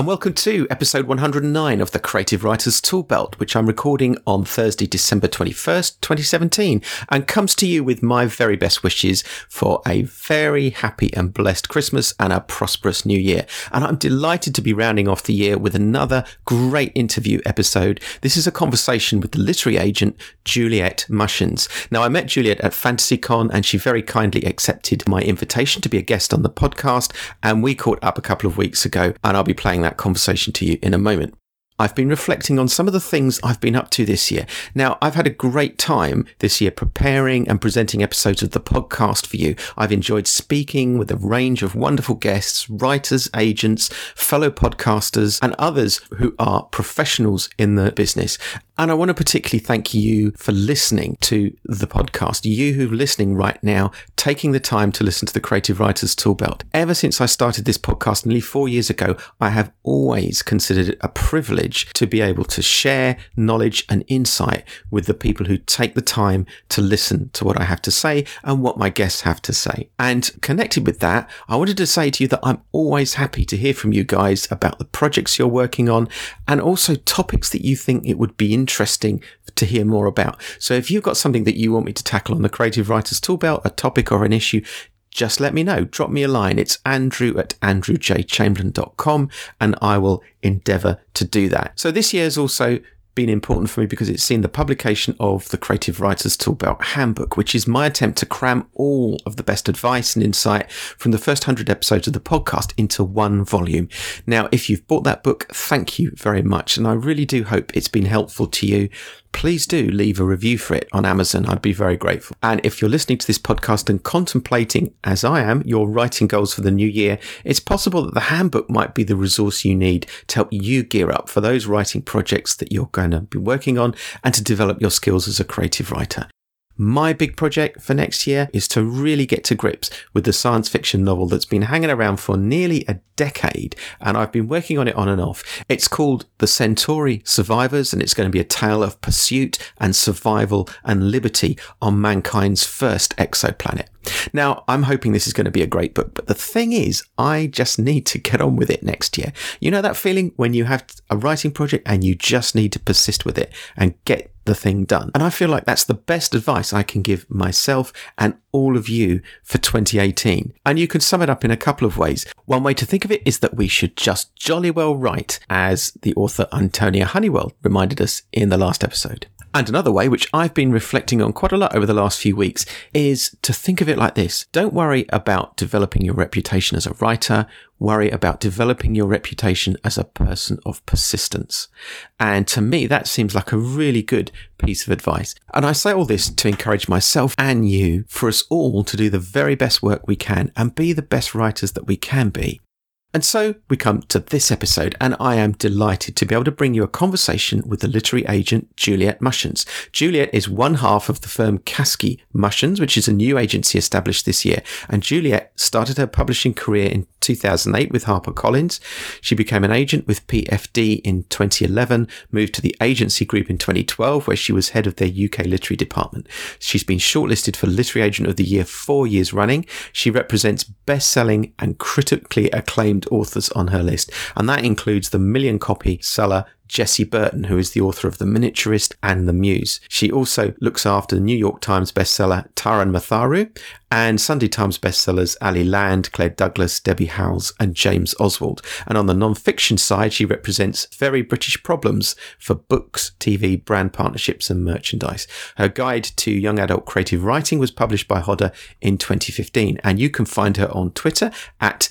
and welcome to episode 109 of the Creative Writers Toolbelt, which I'm recording on Thursday, December 21st, 2017, and comes to you with my very best wishes for a very happy and blessed Christmas and a prosperous new year. And I'm delighted to be rounding off the year with another great interview episode. This is a conversation with the literary agent, Juliet Mushens. Now, I met Juliet at FantasyCon and she very kindly accepted my invitation to be a guest on the podcast, and we caught up a couple of weeks ago, and I'll be playing that conversation to you in a moment. I've been reflecting on some of the things I've been up to this year. Now, I've had a great time this year preparing and presenting episodes of the podcast for you. I've enjoyed speaking with a range of wonderful guests, writers, agents, fellow podcasters, and others who are professionals in the business. And I want to particularly thank you for listening to the podcast. You who are listening right now, taking the time to listen to the Creative Writers Toolbelt. Ever since I started this podcast nearly four years ago, I have always considered it a privilege to be able to share knowledge and insight with the people who take the time to listen to what I have to say and what my guests have to say. And connected with that, I wanted to say to you that I'm always happy to hear from you guys about the projects you're working on and also topics that you think it would be interesting interesting to hear more about. So if you've got something that you want me to tackle on the Creative Writers Toolbelt, a topic or an issue, just let me know. Drop me a line. It's andrew at andrewjchamberlain.com and I will endeavor to do that. So this year is also been important for me because it's seen the publication of the Creative Writers Toolbelt Handbook, which is my attempt to cram all of the best advice and insight from the first 100 episodes of the podcast into one volume. Now, if you've bought that book, thank you very much. And I really do hope it's been helpful to you please do leave a review for it on Amazon. I'd be very grateful. And if you're listening to this podcast and contemplating, as I am, your writing goals for the new year, it's possible that the handbook might be the resource you need to help you gear up for those writing projects that you're going to be working on and to develop your skills as a creative writer. My big project for next year is to really get to grips with the science fiction novel that's been hanging around for nearly a decade, and I've been working on it on and off. It's called The Centauri Survivors, and it's going to be a tale of pursuit and survival and liberty on mankind's first exoplanet. Now, I'm hoping this is going to be a great book, but the thing is, I just need to get on with it next year. You know that feeling when you have a writing project and you just need to persist with it and get the thing done. And I feel like that's the best advice I can give myself and all of you for 2018. And you can sum it up in a couple of ways. One way to think of it is that we should just jolly well write, as the author Antonia Honeywell reminded us in the last episode. And another way, which I've been reflecting on quite a lot over the last few weeks, is to think of it like this. Don't worry about developing your reputation as a writer. Worry about developing your reputation as a person of persistence. And to me, that seems like a really good piece of advice. And I say all this to encourage myself and you for us all to do the very best work we can and be the best writers that we can be. And so we come to this episode, and I am delighted to be able to bring you a conversation with the literary agent Juliet Mushens. Juliet is one half of the firm Caskie Mushens, which is a new agency established this year. And Juliet started her publishing career in 2008 with HarperCollins. She became an agent with PFD in 2011, moved to the agency group in 2012, where she was head of their UK literary department. She's been shortlisted for Literary Agent of the Year four years running. She represents best-selling and critically acclaimed named authors on her list, and that includes the million copy seller Jessie Burton, who is the author of The Miniaturist and The Muse. She also looks after the New York Times bestseller Taran Matharu and Sunday Times bestsellers Ali Land, Claire Douglas, Debbie Howells, and James Oswald. And on the non-fiction side, she represents very British problems for books, TV, brand partnerships, and merchandise. Her guide to young adult creative writing was published by Hodder in 2015, and you can find her on Twitter at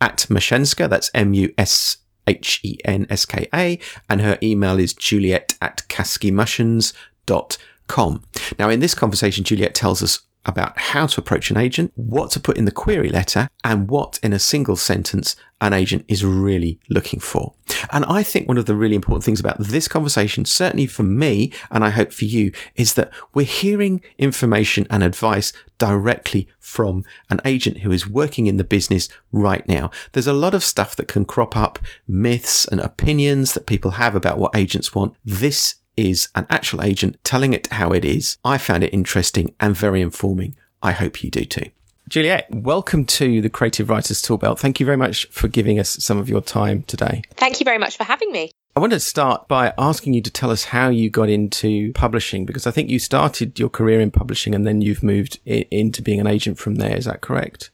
at Mushenska. That's M U S H E N S K A. And her email is juliet at caskiemushens.com. Now, in this conversation, Juliet tells us about how to approach an agent, what to put in the query letter, and what in a single sentence an agent is really looking for. And I think one of the really important things about this conversation, certainly for me, and I hope for you, is that we're hearing information and advice directly from an agent who is working in the business right now. There's a lot of stuff that can crop up, myths and opinions that people have about what agents want. This is an actual agent telling it how it is. I found it interesting and very informing. I hope you do too. Juliet, welcome to the Creative Writers Toolbelt. Thank you very much for giving us some of your time today. Thank you very much for having me. I want to start by asking you to tell us how you got into publishing because I think you started your career in publishing and then you've moved into being an agent from there. Is that correct?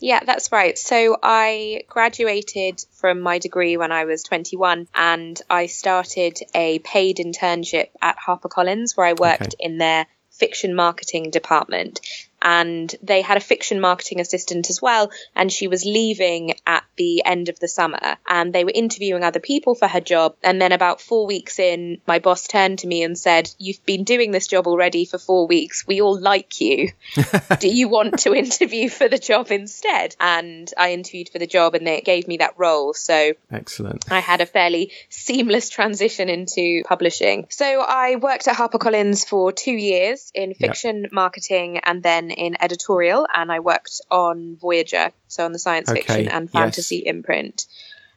Yeah, that's right. So I graduated from my degree when I was 21 and I started a paid internship at HarperCollins where I worked okay. in their fiction marketing department and they had a fiction marketing assistant as well and she was leaving at the end of the summer. And they were interviewing other people for her job. And then about 4 weeks in my boss turned to me and said you've been doing this job already for 4 weeks. We all like you. Do you want to interview for the job instead? And I interviewed for the job and they gave me that role. So excellent. I had a fairly seamless transition into publishing. So I worked at HarperCollins for 2 years in fiction yep. marketing and then in editorial and I worked on Voyager, so on the science okay. fiction and fantasy yes. imprint.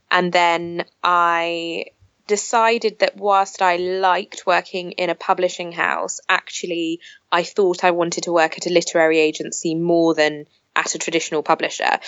And then I decided that whilst I liked working in a publishing house, actually I thought I wanted to work at a literary agency more than at a traditional publisher.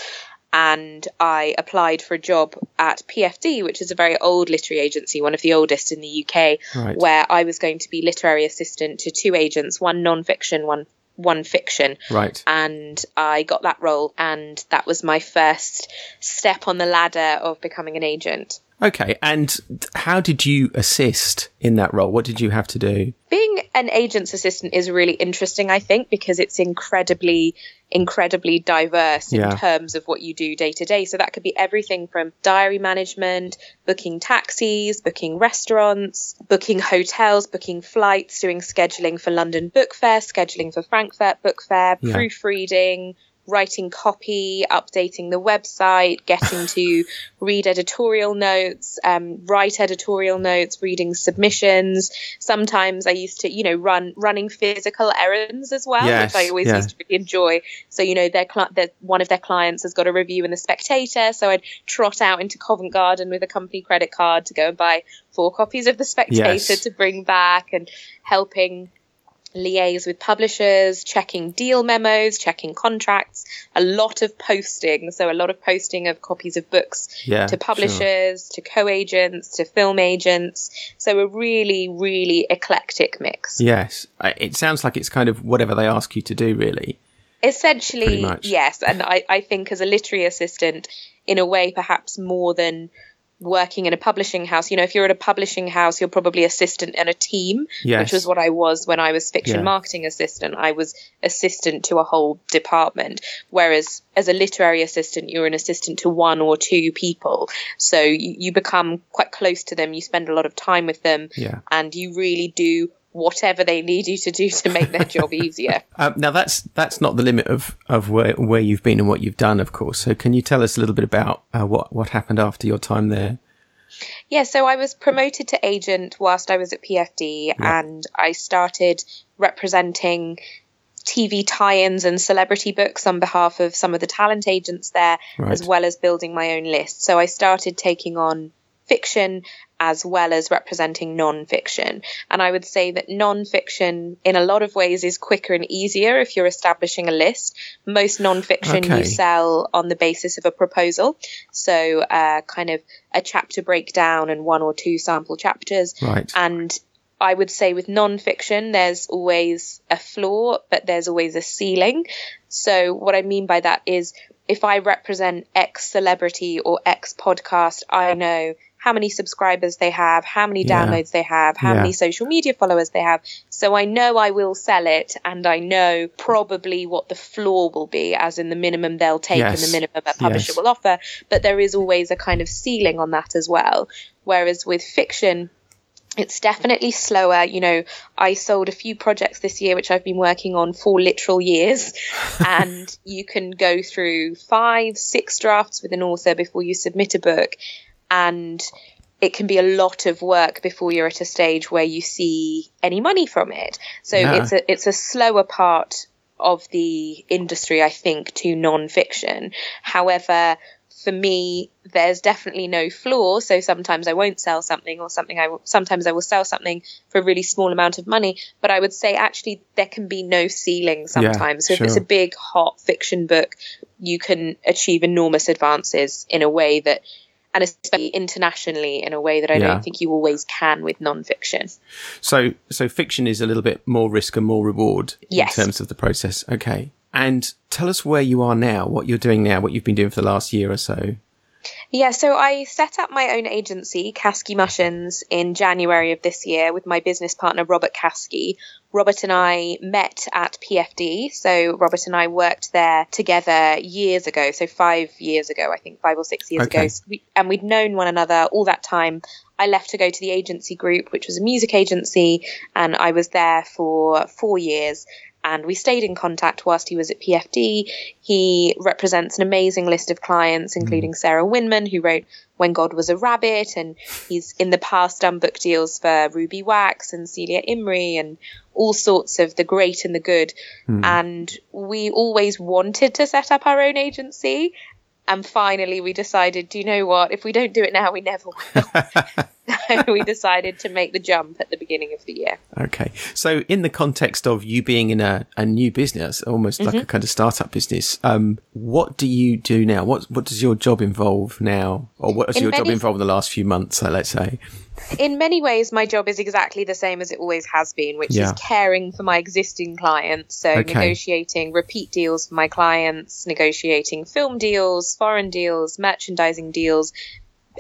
And I applied for a job at PFD, which is a very old literary agency, one of the oldest in the UK, right. where I was going to be literary assistant to two agents, one non-fiction, one one fiction. Right. And I got that role, and that was my first step on the ladder of becoming an agent. Okay, and how did you assist in that role? What did you have to do? Being an agent's assistant is really interesting, I think, because it's incredibly, incredibly diverse in terms of what you do day to day. So that could be everything from diary management, booking taxis, booking restaurants, booking hotels, booking flights, doing scheduling for London Book Fair, scheduling for Frankfurt Book Fair, yeah. proofreading, writing copy, updating the website, getting to read editorial notes, um, write editorial notes, reading submissions. Sometimes I used to, you know, run running physical errands as well, yes, which I always yeah. used to really enjoy. So, you know, their, cl- their one of their clients has got a review in the Spectator, so I'd trot out into Covent Garden with a company credit card to go and buy four copies of the Spectator yes. to bring back and helping liaise with publishers, checking deal memos, checking contracts, a lot of posting. So, a lot of posting of copies of books yeah, to publishers, sure. to co agents, to film agents. So, a really, really eclectic mix. Yes. It sounds like it's kind of whatever they ask you to do, really. Essentially, yes. And I, I think as a literary assistant, in a way, perhaps more than working in a publishing house. You know, if you're at a publishing house, you're probably assistant in a team, yes. which was what I was when I was fiction yeah. marketing assistant. I was assistant to a whole department. Whereas as a literary assistant, you're an assistant to one or two people. So you, you become quite close to them. You spend a lot of time with them yeah. and you really do whatever they need you to do to make their job easier. Um, now that's that's not the limit of, of where where you've been and what you've done, of course. So can you tell us a little bit about uh, what what happened after your time there? Yeah, so I was promoted to agent whilst I was at PFD, yeah. and I started representing TV tie-ins and celebrity books on behalf of some of the talent agents there, right. as well as building my own list. So I started taking on fiction as well as representing non-fiction. And I would say that non-fiction in a lot of ways is quicker and easier if you're establishing a list. Most non-fiction okay. you sell on the basis of a proposal. So uh, kind of a chapter breakdown and one or two sample chapters. Right. And I would say with non-fiction, there's always a floor, but there's always a ceiling. So what I mean by that is if I represent X celebrity or X podcast, I know how many subscribers they have, how many yeah. downloads they have, how yeah. many social media followers they have. So I know I will sell it and I know probably what the floor will be, as in the minimum they'll take yes. and the minimum a publisher yes. will offer. But there is always a kind of ceiling on that as well. Whereas with fiction, it's definitely slower. You know, I sold a few projects this year, which I've been working on for literal years. and you can go through five, six drafts with an author before you submit a book. And it can be a lot of work before you're at a stage where you see any money from it. So yeah. it's a, it's a slower part of the industry, I think, to non-fiction. However, for me, there's definitely no floor. So sometimes I won't sell something, or something I sometimes I will sell something for a really small amount of money. But I would say actually there can be no ceiling sometimes. Yeah, so if it's a big hot fiction book, you can achieve enormous advances in a way that and especially internationally in a way that I yeah. don't think you always can with non-fiction. So, so fiction is a little bit more risk and more reward yes. in terms of the process. Okay, and tell us where you are now, what you're doing now, what you've been doing for the last year or so. Yeah, so I set up my own agency, Caskie Mushens, in January of this year with my business partner, Robert Caskie. Robert and I met at PFD. So Robert and I worked there together years ago. So five years ago, I think, five or six years okay. ago. So we, and we'd known one another all that time. I left to go to the agency group, which was a music agency, and I was there for four years and we stayed in contact whilst he was at PFD. He represents an amazing list of clients, including mm. Sarah Winman, who wrote When God Was a Rabbit, and he's in the past done book deals for Ruby Wax and Celia Imrie and all sorts of the great and the good. Mm. And we always wanted to set up our own agency. And finally, we decided, do you know what? If we don't do it now, we never will. we decided to make the jump at the beginning of the year. Okay. So, in the context of you being in a, a new business, almost mm-hmm. like a mm-hmm. kind of startup business, um, what do you do now? What What does your job involve now, or what has in your job involved in the last few months? let's say in many ways, my job is exactly the same as it always has been, which yeah. is caring for my existing clients. So, okay. negotiating repeat deals for my clients, negotiating film deals, foreign deals, merchandising deals,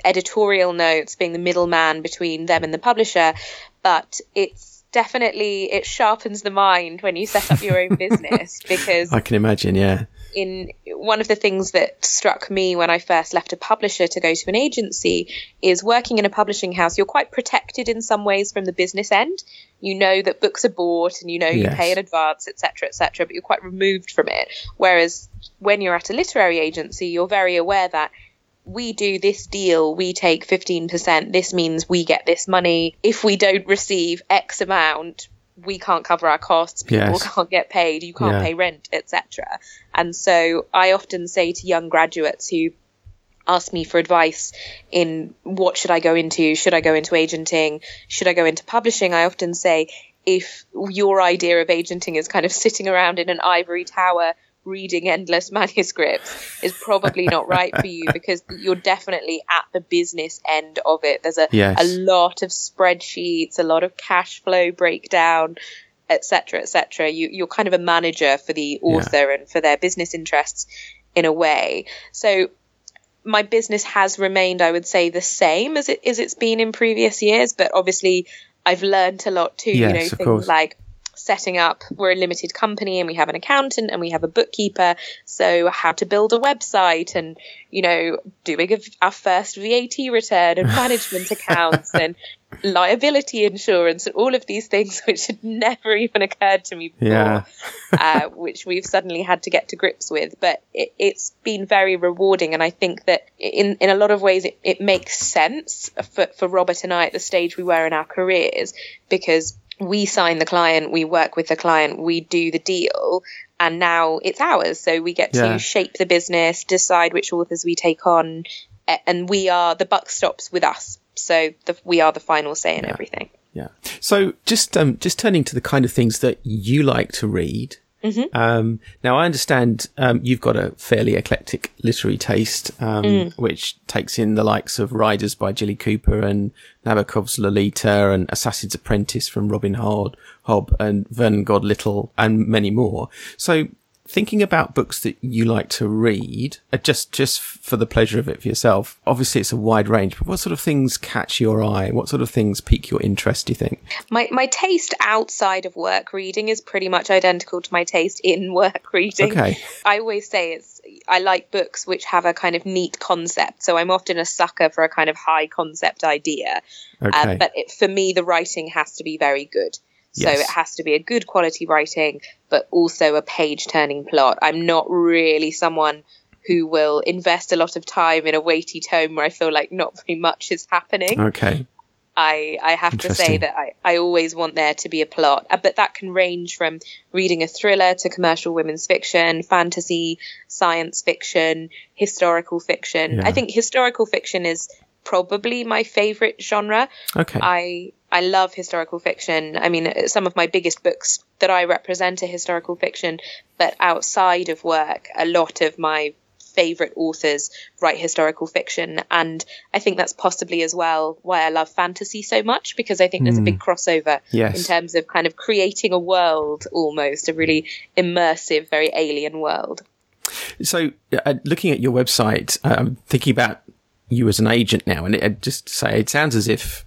editorial notes, being the middleman between them and the publisher. But it's definitely, it sharpens the mind when you set up your own business because I can imagine, yeah in one of the things that struck me when I first left a publisher to go to an agency is working in a publishing house. You're quite protected in some ways from the business end. You know that books are bought and you know yes. you pay in advance, etc., etc., but you're quite removed from it. Whereas when you're at a literary agency, you're very aware that we do this deal, we take 15%. This means we get this money. If we don't receive X amount, we can't cover our costs, people yes. can't get paid, you can't yeah. pay rent, etc. And so I often say to young graduates who ask me for advice in what should I go into? Should I go into agenting? Should I go into publishing? I often say if your idea of agenting is kind of sitting around in an ivory tower reading endless manuscripts is probably not right for you because you're definitely at the business end of it. There's a, yes. a lot of spreadsheets, a lot of cash flow breakdown, etc., etc. You, you're kind of a manager for the author yeah. and for their business interests in a way. So my business has remained, I would say, the same as it as it's been in previous years, but obviously I've learned a lot too. Yes, you know, things course. like setting up, we're a limited company and we have an accountant and we have a bookkeeper. So how to build a website and, you know, doing our first VAT return and management accounts and liability insurance and all of these things which had never even occurred to me before, yeah. uh, which we've suddenly had to get to grips with. But it, has been very rewarding. And I think that in, in a lot of ways, it, it makes sense for, for Robert and I at the stage we were in our careers because we sign the client, we work with the client, we do the deal, and now it's ours. So we get yeah. to shape the business, decide which authors we take on, and we are the buck stops with us. So the, we are the final say in yeah. everything. Yeah. So just um, just turning to the kind of things that you like to read. Mm-hmm. Um, now, I understand um, you've got a fairly eclectic literary taste, um, mm. which takes in the likes of Riders by Jilly Cooper and Nabokov's Lolita and Assassin's Apprentice from Robin Hobb, Hobb and Vernon God Little and many more. So thinking about books that you like to read, uh, just just for the pleasure of it for yourself. Obviously, it's a wide range, but what sort of things catch your eye? What sort of things pique your interest? Do you think? My my taste outside of work reading is pretty much identical to my taste in work reading. Okay. I always say it's I like books which have a kind of neat concept. So I'm often a sucker for a kind of high concept idea. Um, okay. Um, but it, for me, the writing has to be very good. So it has to be a good quality writing, but also a page turning plot. I'm not really someone who will invest a lot of time in a weighty tome where I feel like not very much is happening. Okay. I, I have to say that I, I always want there to be a plot, uh, but that can range from reading a thriller to commercial women's fiction, fantasy, science fiction, historical fiction. Yeah. I think historical fiction is probably my favorite genre. Okay. I I love historical fiction. I mean, some of my biggest books that I represent are historical fiction, but outside of work, a lot of my favorite authors write historical fiction. And I think that's possibly as well why I love fantasy so much, because I think there's mm. a big hmm. crossover yes. in terms of kind of creating a world almost, a really immersive, very alien world. So, uh, looking at your website, uh, I'm thinking about you as an agent now, and it, it just say it sounds as if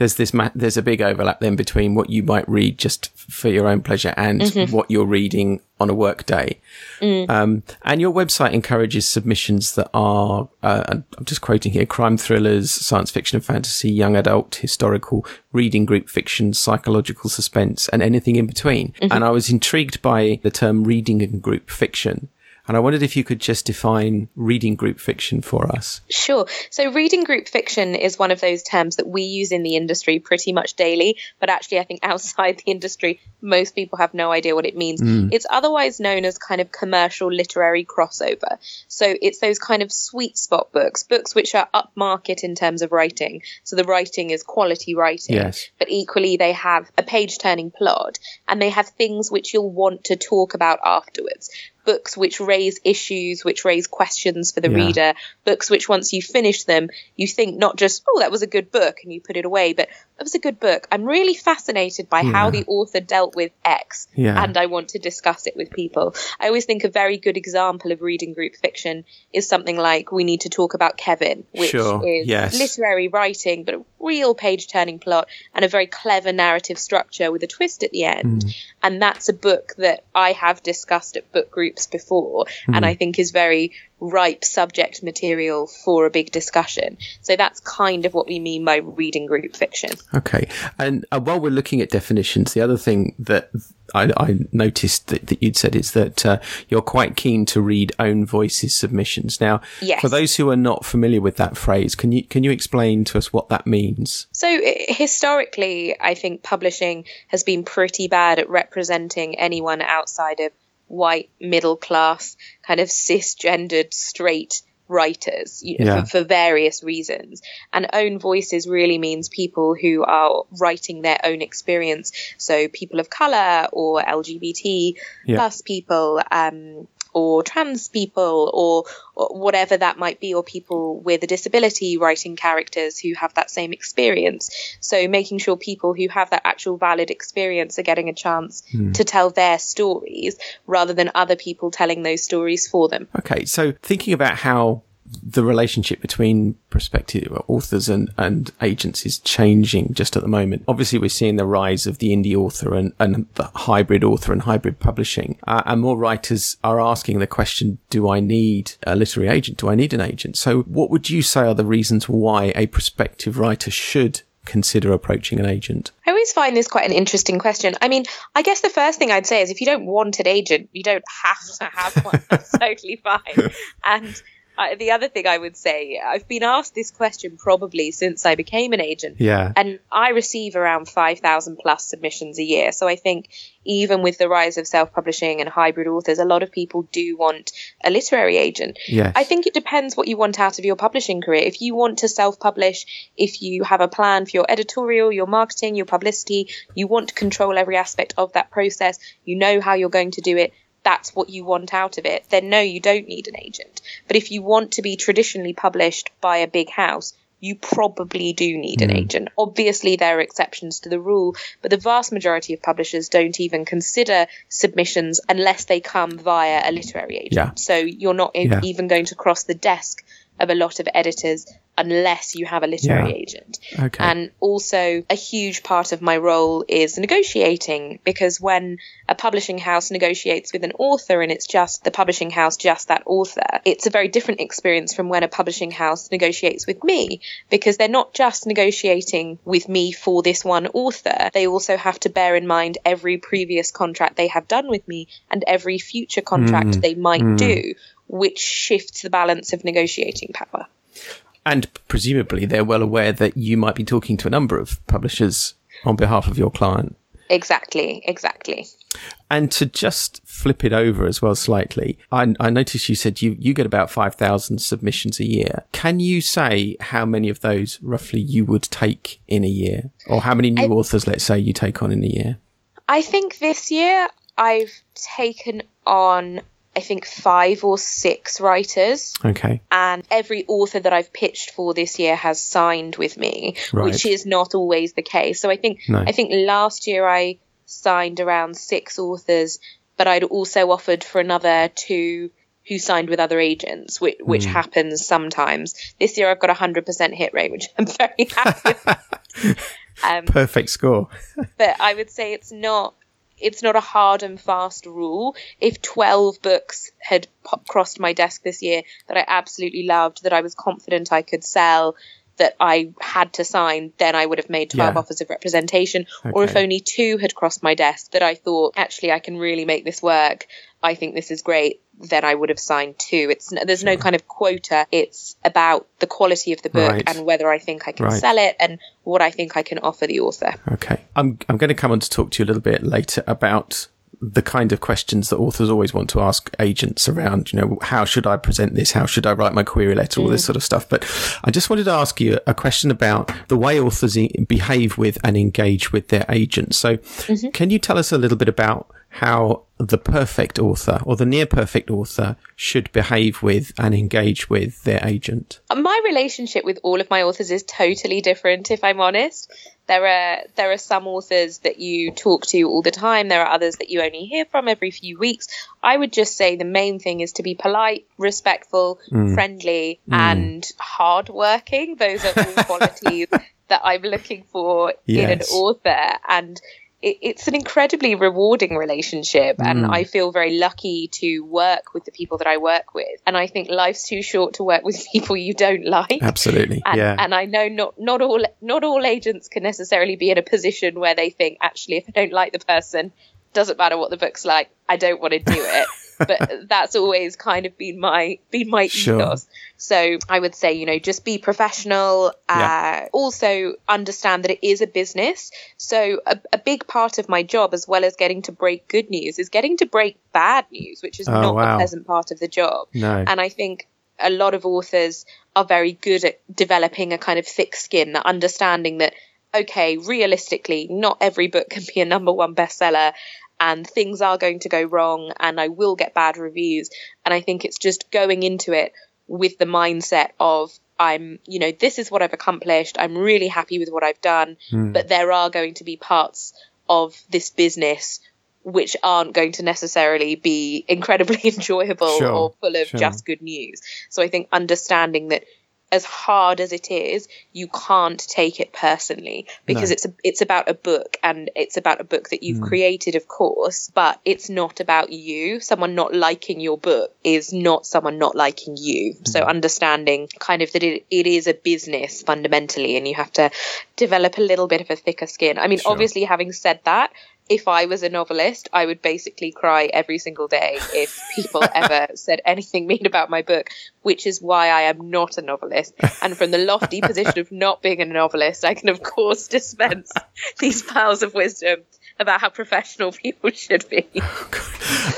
there's this ma- there's a big overlap then between what you might read just for your own pleasure and mm-hmm. what you're reading on a work day. Mm. Um, and your website encourages submissions that are, uh, I'm just quoting here, crime thrillers, science fiction and fantasy, young adult, historical, reading group fiction, psychological suspense, and anything in between. Mm-hmm. And I was intrigued by the term reading and group fiction and I wondered if you could just define reading group fiction for us. Sure. So, reading group fiction is one of those terms that we use in the industry pretty much daily, but actually, I think outside the industry, most people have no idea what it means. Mm. It's otherwise known as kind of commercial literary crossover. So, it's those kind of sweet spot books, books which are upmarket in terms of writing. So, the writing is quality writing, yes. but equally, they have a page turning plot and they have things which you'll want to talk about afterwards books which raise issues, which raise questions for the yeah. reader, books which once you finish them, you think not just, oh, that was a good book and you put it away, but that was a good book. I'm really fascinated by yeah. how the author dealt with X yeah. and I want to discuss it with people. I always think a very good example of reading group fiction is something like We Need to Talk About Kevin, which sure. is yes. literary writing, but a real page turning plot and a very clever narrative structure with a twist at the end. Mm. And that's a book that I have discussed at book groups before mm. and I think is very ripe subject material for a big discussion. So that's kind of what we mean by reading group fiction. Okay. And uh, while we're looking at definitions, the other thing that I, I noticed that, that, you'd said is that uh, you're quite keen to read own voices submissions. Now, yes. for those who are not familiar with that phrase, can you can you explain to us what that means? So historically, I think publishing has been pretty bad at representing anyone outside of white middle class kind of cisgendered straight writers you know, yeah. for, for, various reasons. And own voices really means people who are writing their own experience. So people of color or LGBT yeah. plus people, um, or trans people or, or, whatever that might be, or people with a disability writing characters who have that same experience. So making sure people who have that actual valid experience are getting a chance hmm. to tell their stories rather than other people telling those stories for them. Okay, so thinking about how the relationship between prospective authors and, and agents is changing just at the moment. Obviously, we're seeing the rise of the indie author and, and the hybrid author and hybrid publishing. Uh, and more writers are asking the question, do I need a literary agent? Do I need an agent? So what would you say are the reasons why a prospective writer should consider approaching an agent? I always find this quite an interesting question. I mean, I guess the first thing I'd say is if you don't want an agent, you don't have to have one. That's totally fine. And uh, the other thing I would say, I've been asked this question probably since I became an agent. Yeah. And I receive around 5,000 plus submissions a year. So I think even with the rise of self publishing and hybrid authors, a lot of people do want a literary agent. Yes. I think it depends what you want out of your publishing career. If you want to self publish, if you have a plan for your editorial, your marketing, your publicity, you want to control every aspect of that process, you know how you're going to do it that's what you want out of it, then no, you don't need an agent. But if you want to be traditionally published by a big house, you probably do need an mm. agent. Obviously, there are exceptions to the rule, but the vast majority of publishers don't even consider submissions unless they come via a literary agent. Yeah. So you're not yeah. even going to cross the desk of a lot of editors unless you have a literary Yeah. agent. Okay. And also, a huge part of my role is negotiating because when a publishing house negotiates with an author and it's just the publishing house, just that author, it's a very different experience from when a publishing house negotiates with me because they're not just negotiating with me for this one author. They also have to bear in mind every previous contract they have done with me and every future contract mm. they might mm. do, which shifts the balance of negotiating power. And presumably they're well aware that you might be talking to a number of publishers on behalf of your client. Exactly, exactly. And to just flip it over as well slightly, I, I noticed you said you, you get about 5,000 submissions a year. Can you say how many of those roughly you would take in a year? Or how many new I- authors, let's say, you take on in a year? I think this year I've taken on, I think, five or six writers. Okay. And every author that I've pitched for this year has signed with me, Right. which is not always the case. So I think No. I think last year I signed around six authors, but I'd also offered for another two who signed with other agents, which, which Hmm. happens sometimes. This year I've got a hundred percent hit rate, which I'm very happy. with. um, Perfect score. but I would say it's not it's not a hard and fast rule. If 12 books had crossed my desk this year that I absolutely loved, that I was confident I could sell, that I had to sign, then I would have made 12 Yeah. offers of representation. Or if only two had crossed my desk that I thought, actually, I can really make this work. I think this is great. Then I would have signed two. It's there's no kind of quota. It's about the quality of the book Right. and whether I think I can Right. sell it and what I think I can offer the author. Okay. I'm, I'm going to come on to talk to you a little bit later about the kind of questions that authors always want to ask agents around, you know, how should I present this? How should I write my query letter? All this mm. sort of stuff. But I just wanted to ask you a question about the way authors e- behave with and engage with their agents. So mm-hmm. can you tell us a little bit about how the perfect author or the near perfect author should behave with and engage with their agent? my relationship with all of my authors is totally different if i'm honest. There are there are some authors that you talk to all the time. There are others that you only hear from every few weeks. I would just say the main thing is to be polite respectful mm. friendly mm. and hardworking. Those are all qualities that i'm looking for in an author. And it, it's an incredibly rewarding relationship and Mm. I feel very lucky to work with the people that I work with. And I think life's too short to work with people you don't like. Absolutely. And, yeah. and I know not not all not all agents can necessarily be in a position where they think actually if I don't like the person, doesn't matter what the book's like, I don't want to do it. but that's always kind of been my been my Sure. ethos. So I would say, you know, just be professional. Yeah. Uh, also understand that it is a business. So a, a big part of my job, as well as getting to break good news, is getting to break bad news, which is Oh, not wow. a pleasant part of the job. no. And I think a lot of authors are very good at developing a kind of thick skin, that understanding that, okay, realistically, not every book can be a number one bestseller and things are going to go wrong and I will get bad reviews. And I think it's just going into it with the mindset of, I'm, you know, this is what I've accomplished. I'm really happy with what I've done, Hmm. but there are going to be parts of this business which aren't going to necessarily be incredibly enjoyable Sure, or full of sure. just good news. So I think understanding that as hard as it is, you can't take it personally because No. it's a, it's about a book and it's about a book that Hmm. you've created, of course, but it's not about you. Someone not liking your book is not someone not liking you. Hmm. So understanding kind of that it, it is a business fundamentally and you have to develop a little bit of a thicker skin. I mean, Sure. obviously having said that, if I was a novelist, I would basically cry every single day if people ever said anything mean about my book, which is why I am not a novelist. And from the lofty position of not being a novelist, I can, of course, dispense these piles of wisdom about how professional people should be.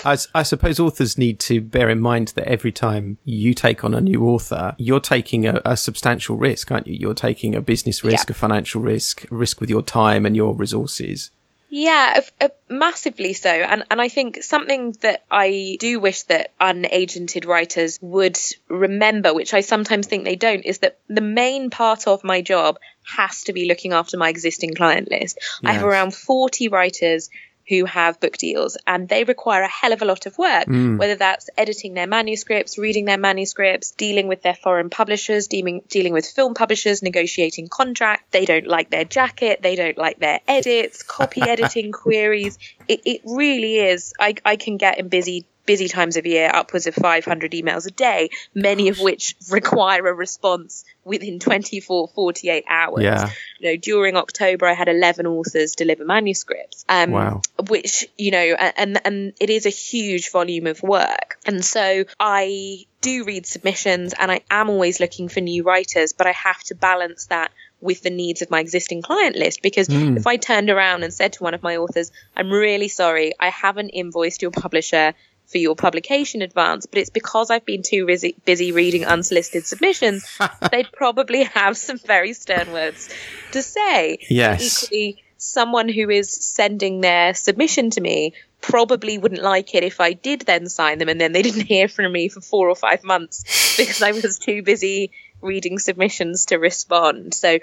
I suppose authors need to bear in mind that every time you take on a new author, you're taking a, a substantial risk, aren't you? You're taking a business risk, Yeah. a financial risk, a risk with your time and your resources. Yeah, massively so. And and I think something that I do wish that unagented writers would remember, which I sometimes think they don't, is that the main part of my job has to be looking after my existing client list. I have around 40 writers who have book deals and they require a hell of a lot of work, mm. whether that's editing their manuscripts, reading their manuscripts, dealing with their foreign publishers, dealing, dealing with film publishers, negotiating contracts. They don't like their jacket. They don't like their edits, copy editing queries. It, it really is. I, I can get in busy busy times of year, upwards of 500 emails a day, many of which require a response within 24, 48 hours. Yeah. You know, during October, I had 11 authors deliver manuscripts. Um, wow. Which, you know, and, and it is a huge volume of work. And so I do read submissions and I am always looking for new writers, but I have to balance that with the needs of my existing client list. Because mm. if I turned around and said to one of my authors, I'm really sorry, I haven't invoiced your publisher for your publication advance, but it's because I've been too busy, busy reading unsolicited submissions, they'd probably have some very stern words to say. Yes. Equally, someone who is sending their submission to me probably wouldn't like it if I did then sign them and then they didn't hear from me for four or five months because I was too busy reading submissions to respond. So,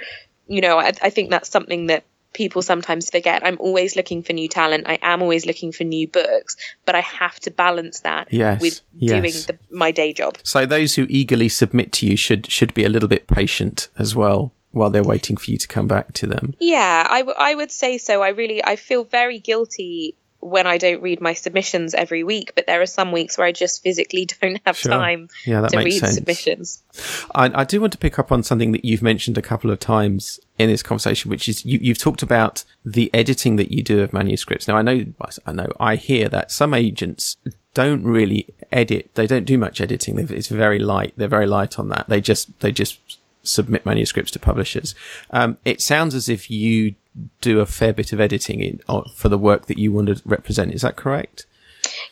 you know, I, I think that's something that people sometimes forget. I'm always looking for new talent. I am always looking for new books, but I have to balance that yes, with yes. doing the, my day job. So those who eagerly submit to you should should be a little bit patient as well while they're waiting for you to come back to them. Yeah, I, w- I would say so. I really I feel very guilty when I don't read my submissions every week, but there are some weeks where I just physically don't have sure. time yeah, to read sense. submissions. I, I, do want to pick up on something that you've mentioned a couple of times in this conversation, which is you, have talked about the editing that you do of manuscripts. Now, I know, I know, I hear that some agents don't really edit; they don't do much editing. It's very light. They're very light on that. They just they just submit manuscripts to publishers. Um, it sounds as if you do a fair bit of editing in, uh, for the work that you want to represent. Is that correct?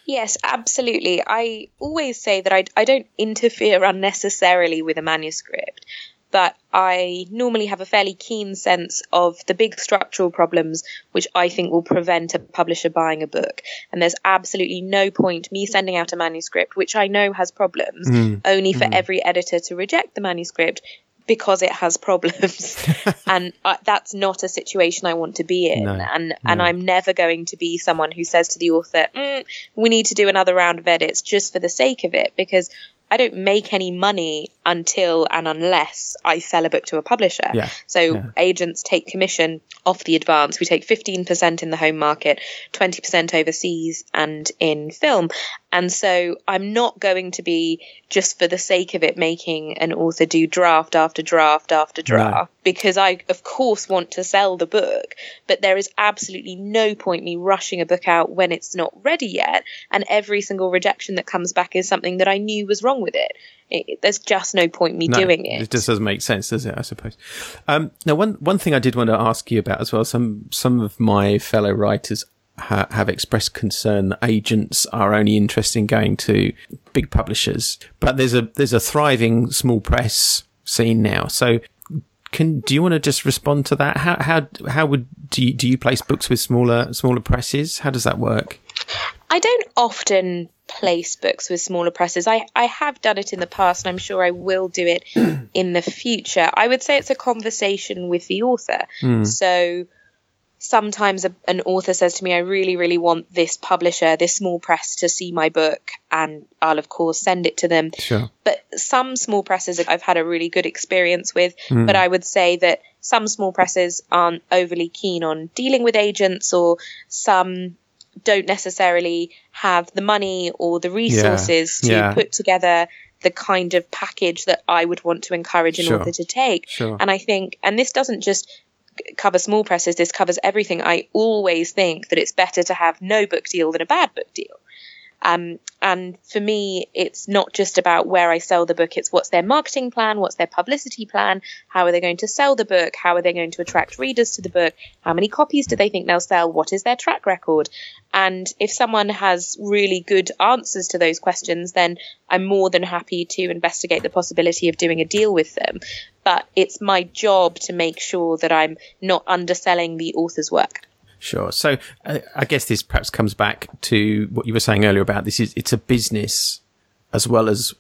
Yes, absolutely. I always say that I, I don't interfere unnecessarily with a manuscript, but I normally have a fairly keen sense of the big structural problems which I think will prevent a publisher buying a book. And there's absolutely no point me sending out a manuscript, which I know has problems, mm. only for mm. every editor to reject the manuscript because it has problems and uh, that's not a situation I want to be in no, and no. and I'm never going to be someone who says to the author mm, we need to do another round of edits just for the sake of it because I don't make any money until and unless I sell a book to a publisher. Yeah. So yeah. agents take commission off the advance. We take 15% in the home market, 20% overseas and in film. And so I'm not going to be just for the sake of it making an author do draft after draft after draft right. because I, of course, want to sell the book. But there is absolutely no point me rushing a book out when it's not ready yet. And every single rejection that comes back is something that I knew was wrong with it. it there's just no point me no, doing it. It just doesn't make sense, does it? I suppose. Um, now, one one thing I did want to ask you about as well. Some some of my fellow writers ha- have expressed concern that agents are only interested in going to big publishers, but there's a there's a thriving small press scene now. So, can do you want to just respond to that? How how how would do you, do you place books with smaller smaller presses? How does that work? I don't often place books with smaller presses. I, I have done it in the past and I'm sure I will do it in the future. I would say it's a conversation with the author. Mm. So sometimes a, an author says to me, I really, really want this publisher, this small press to see my book, and I'll, of course, send it to them. Sure. But some small presses I've had a really good experience with, mm. but I would say that some small presses aren't overly keen on dealing with agents, or some don't necessarily have the money or the resources yeah. to yeah. put together the kind of package that I would want to encourage an sure. author to take. Sure. And I think, and this doesn't just cover small presses, this covers everything. I always think that it's better to have no book deal than a bad book deal. Um, and for me, it's not just about where I sell the book, it's what's their marketing plan, what's their publicity plan, how are they going to sell the book, how are they going to attract readers to the book, how many copies do they think they'll sell, what is their track record. And if someone has really good answers to those questions, then I'm more than happy to investigate the possibility of doing a deal with them. But it's my job to make sure that I'm not underselling the author's work. Sure. So uh, I guess this perhaps comes back to what you were saying earlier about this is it's a business as well as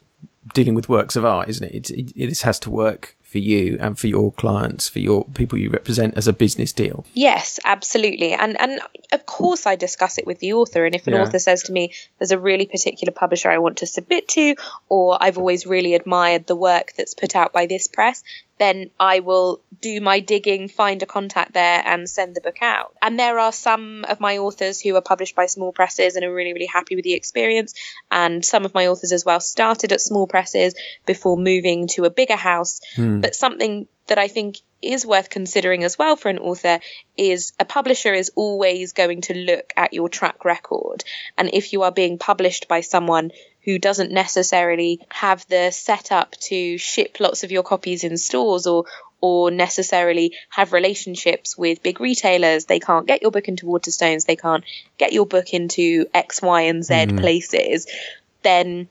dealing with works of art, isn't it? It, it, it has to work for for you and for your clients, for your people you represent as a business deal. Yes, absolutely. And and of course I discuss it with the author. And if an yeah. author says to me, there's a really particular publisher I want to submit to, or I've always really admired the work that's put out by this press, then I will do my digging, find a contact there, and send the book out. And there are some of my authors who are published by small presses and are really, really happy with the experience. And some of my authors as well started at small presses before moving to a bigger house. Hmm. But something that I think is worth considering as well for an author is a publisher is always going to look at your track record. And if you are being published by someone who doesn't necessarily have the setup to ship lots of your copies in stores or or necessarily have relationships with big retailers. They can't get your book into Waterstones. They can't get your book into X, Y, and Z mm. places. Then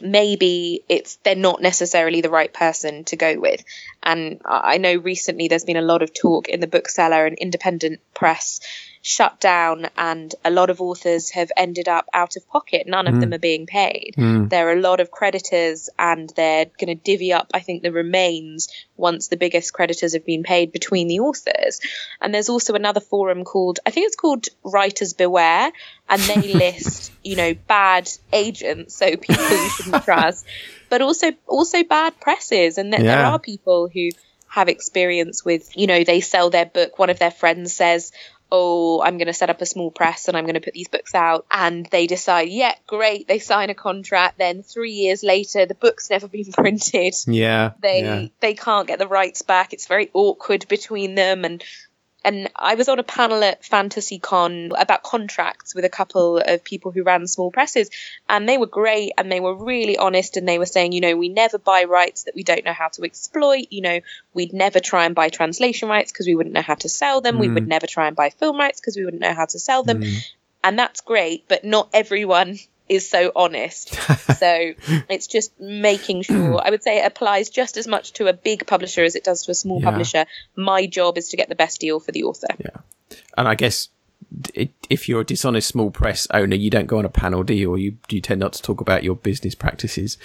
maybe it's they're not necessarily the right person to go with. And I know recently there's been a lot of talk in the bookseller and independent press shut down and a lot of authors have ended up out of pocket. None of mm. them are being paid. Mm. There are a lot of creditors and they're going to divvy up, I think, the remains once the biggest creditors have been paid between the authors. And there's also another forum called, I think it's called Writers Beware, and they list, you know, bad agents, so people you shouldn't trust, but also also bad presses. And th- yeah. there are people who have experience with, you know, they sell their book. One of their friends says, oh, I'm going to set up a small press and I'm going to put these books out. And they decide, yeah, great. They sign a contract. Then three years later, the book's never been printed. Yeah. They, yeah. they can't get the rights back. It's very awkward between them. And and I was on a panel at FantasyCon about contracts with a couple of people who ran small presses, and they were great and they were really honest. And they were saying, you know, we never buy rights that we don't know how to exploit. You know, we'd never try and buy translation rights because we wouldn't know how to sell them. Mm. We would mm. never try and buy film rights because we wouldn't know how to sell them. Mm. And that's great, but not everyone is so honest. so it's just making sure. I would say it applies just as much to a big publisher as it does to a small yeah. publisher. My job is to get the best deal for the author. Yeah, and I guess if you're a dishonest small press owner, you don't go on a panel, do you? Or you, you tend not to talk about your business practices?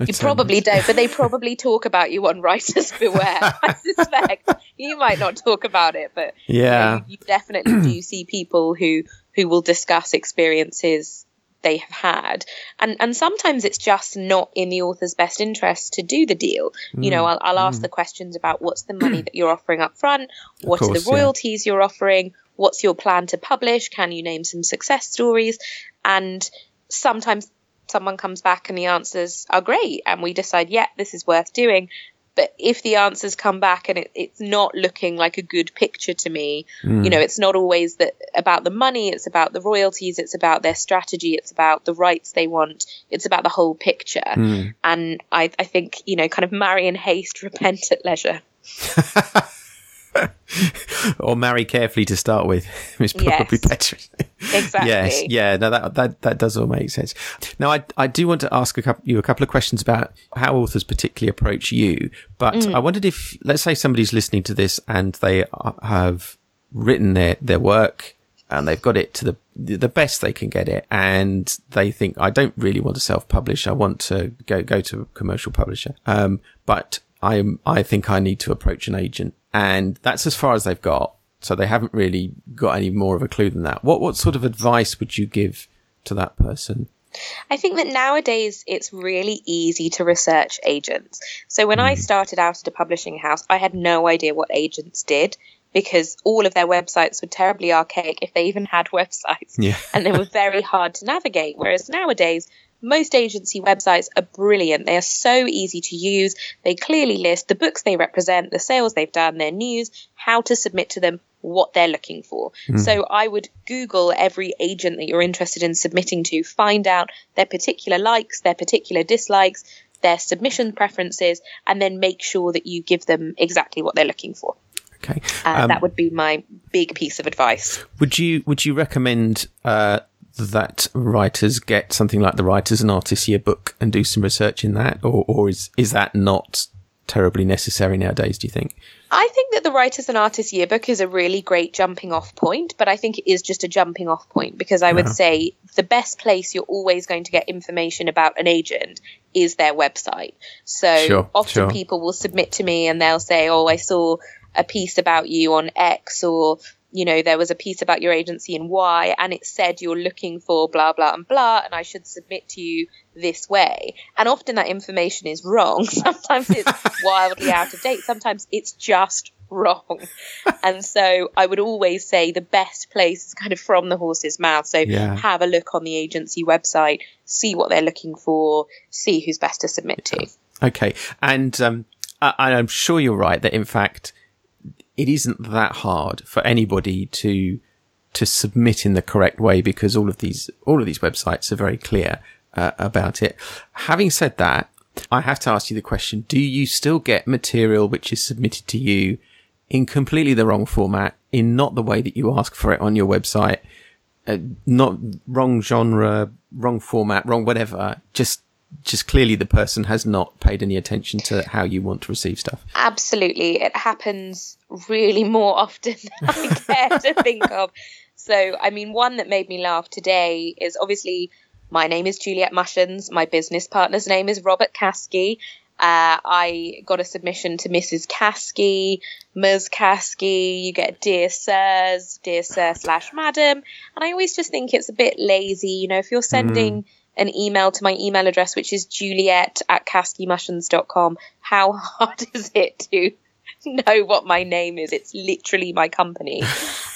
You um, probably don't, but they probably talk about you on Writers Beware. I suspect you might not talk about it, but yeah, you, know, you definitely do see people who who will discuss experiences they have had. And and sometimes it's just not in the author's best interest to do the deal. Mm. You know, mm. I'll, I'll ask mm. the questions about what's the money that you're offering up front, what course, are the royalties yeah. you're offering, what's your plan to publish, can you name some success stories? And sometimes someone comes back and the answers are great and we decide, yeah, this is worth doing. But if the answers come back and it, it's not looking like a good picture to me, mm. you know, it's not always that about the money, it's about the royalties, it's about their strategy, it's about the rights they want, it's about the whole picture. Mm. And I, I think, you know, kind of marry in haste, repent at leisure. or marry carefully to start with is probably yes. better. Exactly. yes. Yeah. No, that, that, that does all make sense. Now, I, I do want to ask a couple, you a couple of questions about how authors particularly approach you, but mm. I wondered if, let's say somebody's listening to this and they have written their, their work and they've got it to the the best they can get it and they think I don't really want to self-publish I want to go go to a commercial publisher um, but I I think I need to approach an agent and that's as far as they've got. So they haven't really got any more of a clue than that. What what sort of advice would you give to that person? I think that nowadays it's really easy to research agents. So when mm. I started out at a publishing house, I had no idea what agents did because all of their websites were terribly archaic if they even had websites. Yeah. and they were very hard to navigate. Whereas nowadays, most agency websites are brilliant. They are so easy to use. They clearly list the books they represent, the sales they've done, their news, how to submit to them, what they're looking for. Mm. So I would Google every agent that you're interested in submitting to, find out their particular likes, their particular dislikes, their submission preferences, and then make sure that you give them exactly what they're looking for. Okay, uh, um, that would be my big piece of advice. Would you Would you recommend uh, that writers get something like the Writers and Artists Yearbook and do some research in that, or or is is that not terribly necessary nowadays, do you think? I think that the Writers and Artists Yearbook is a really great jumping off point, but I think it is just a jumping off point because I would say the best place you're always going to get information about an agent is their website. So sure, often sure. people will submit to me and they'll say, Oh, I saw a piece about you on X or you know, there was a piece about your agency and why, and it said you're looking for blah, blah, and blah, and I should submit to you this way. And often that information is wrong. Sometimes it's wildly out of date. Sometimes it's just wrong. and so I would always say the best place is kind of from the horse's mouth. So yeah. have a look on the agency website, see what they're looking for, see who's best to submit to. Okay. And um, I, I'm sure you're right that in fact, it isn't that hard for anybody to to submit in the correct way because all of these all of these websites are very clear uh, about it. Having said that, I have to ask you the question: Do you still get material which is submitted to you in completely the wrong format, in not the way that you ask for it on your website, uh, not wrong genre, wrong format, wrong whatever? Just just clearly the person has not paid any attention to how you want to receive stuff. Absolutely. It happens really more often than I care to think of. So, I mean, one that made me laugh today is obviously my name is Juliet Mushens. My business partner's name is Robert Caskie. Uh, I got a submission to Mrs. Caskie, Ms. Caskie. You get Dear Sirs, Dear Sir slash Madam. And I always just think it's a bit lazy. You know, if you're sending. Mm an email to my email address, which is juliet at caskiemushens.com. How hard is it to know what my name is? It's literally my company. uh,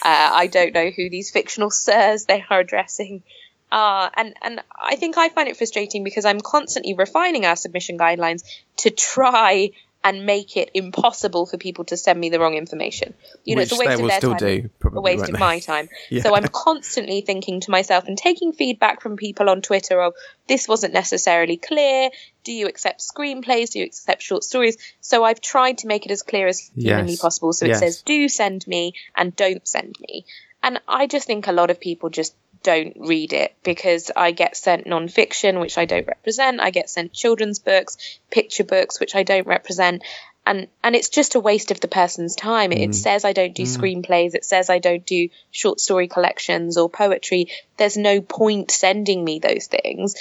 I don't know who these fictional sirs they are addressing are. And, and I think I find it frustrating because I'm constantly refining our submission guidelines to try and make it impossible for people to send me the wrong information. You know, Which it's a waste of their time, do, a waste of my time. yeah. So I'm constantly thinking to myself and taking feedback from people on Twitter of this wasn't necessarily clear. Do you accept screenplays? Do you accept short stories? So I've tried to make it as clear as humanly yes. possible. So yes. it says do send me and don't send me. And I just think a lot of people just don't read it because I get sent non-fiction, which I don't represent. I get sent children's books, picture books, which I don't represent. And, and it's just a waste of the person's time. Mm. It says I don't do mm. screenplays. It says I don't do short story collections or poetry. There's no point sending me those things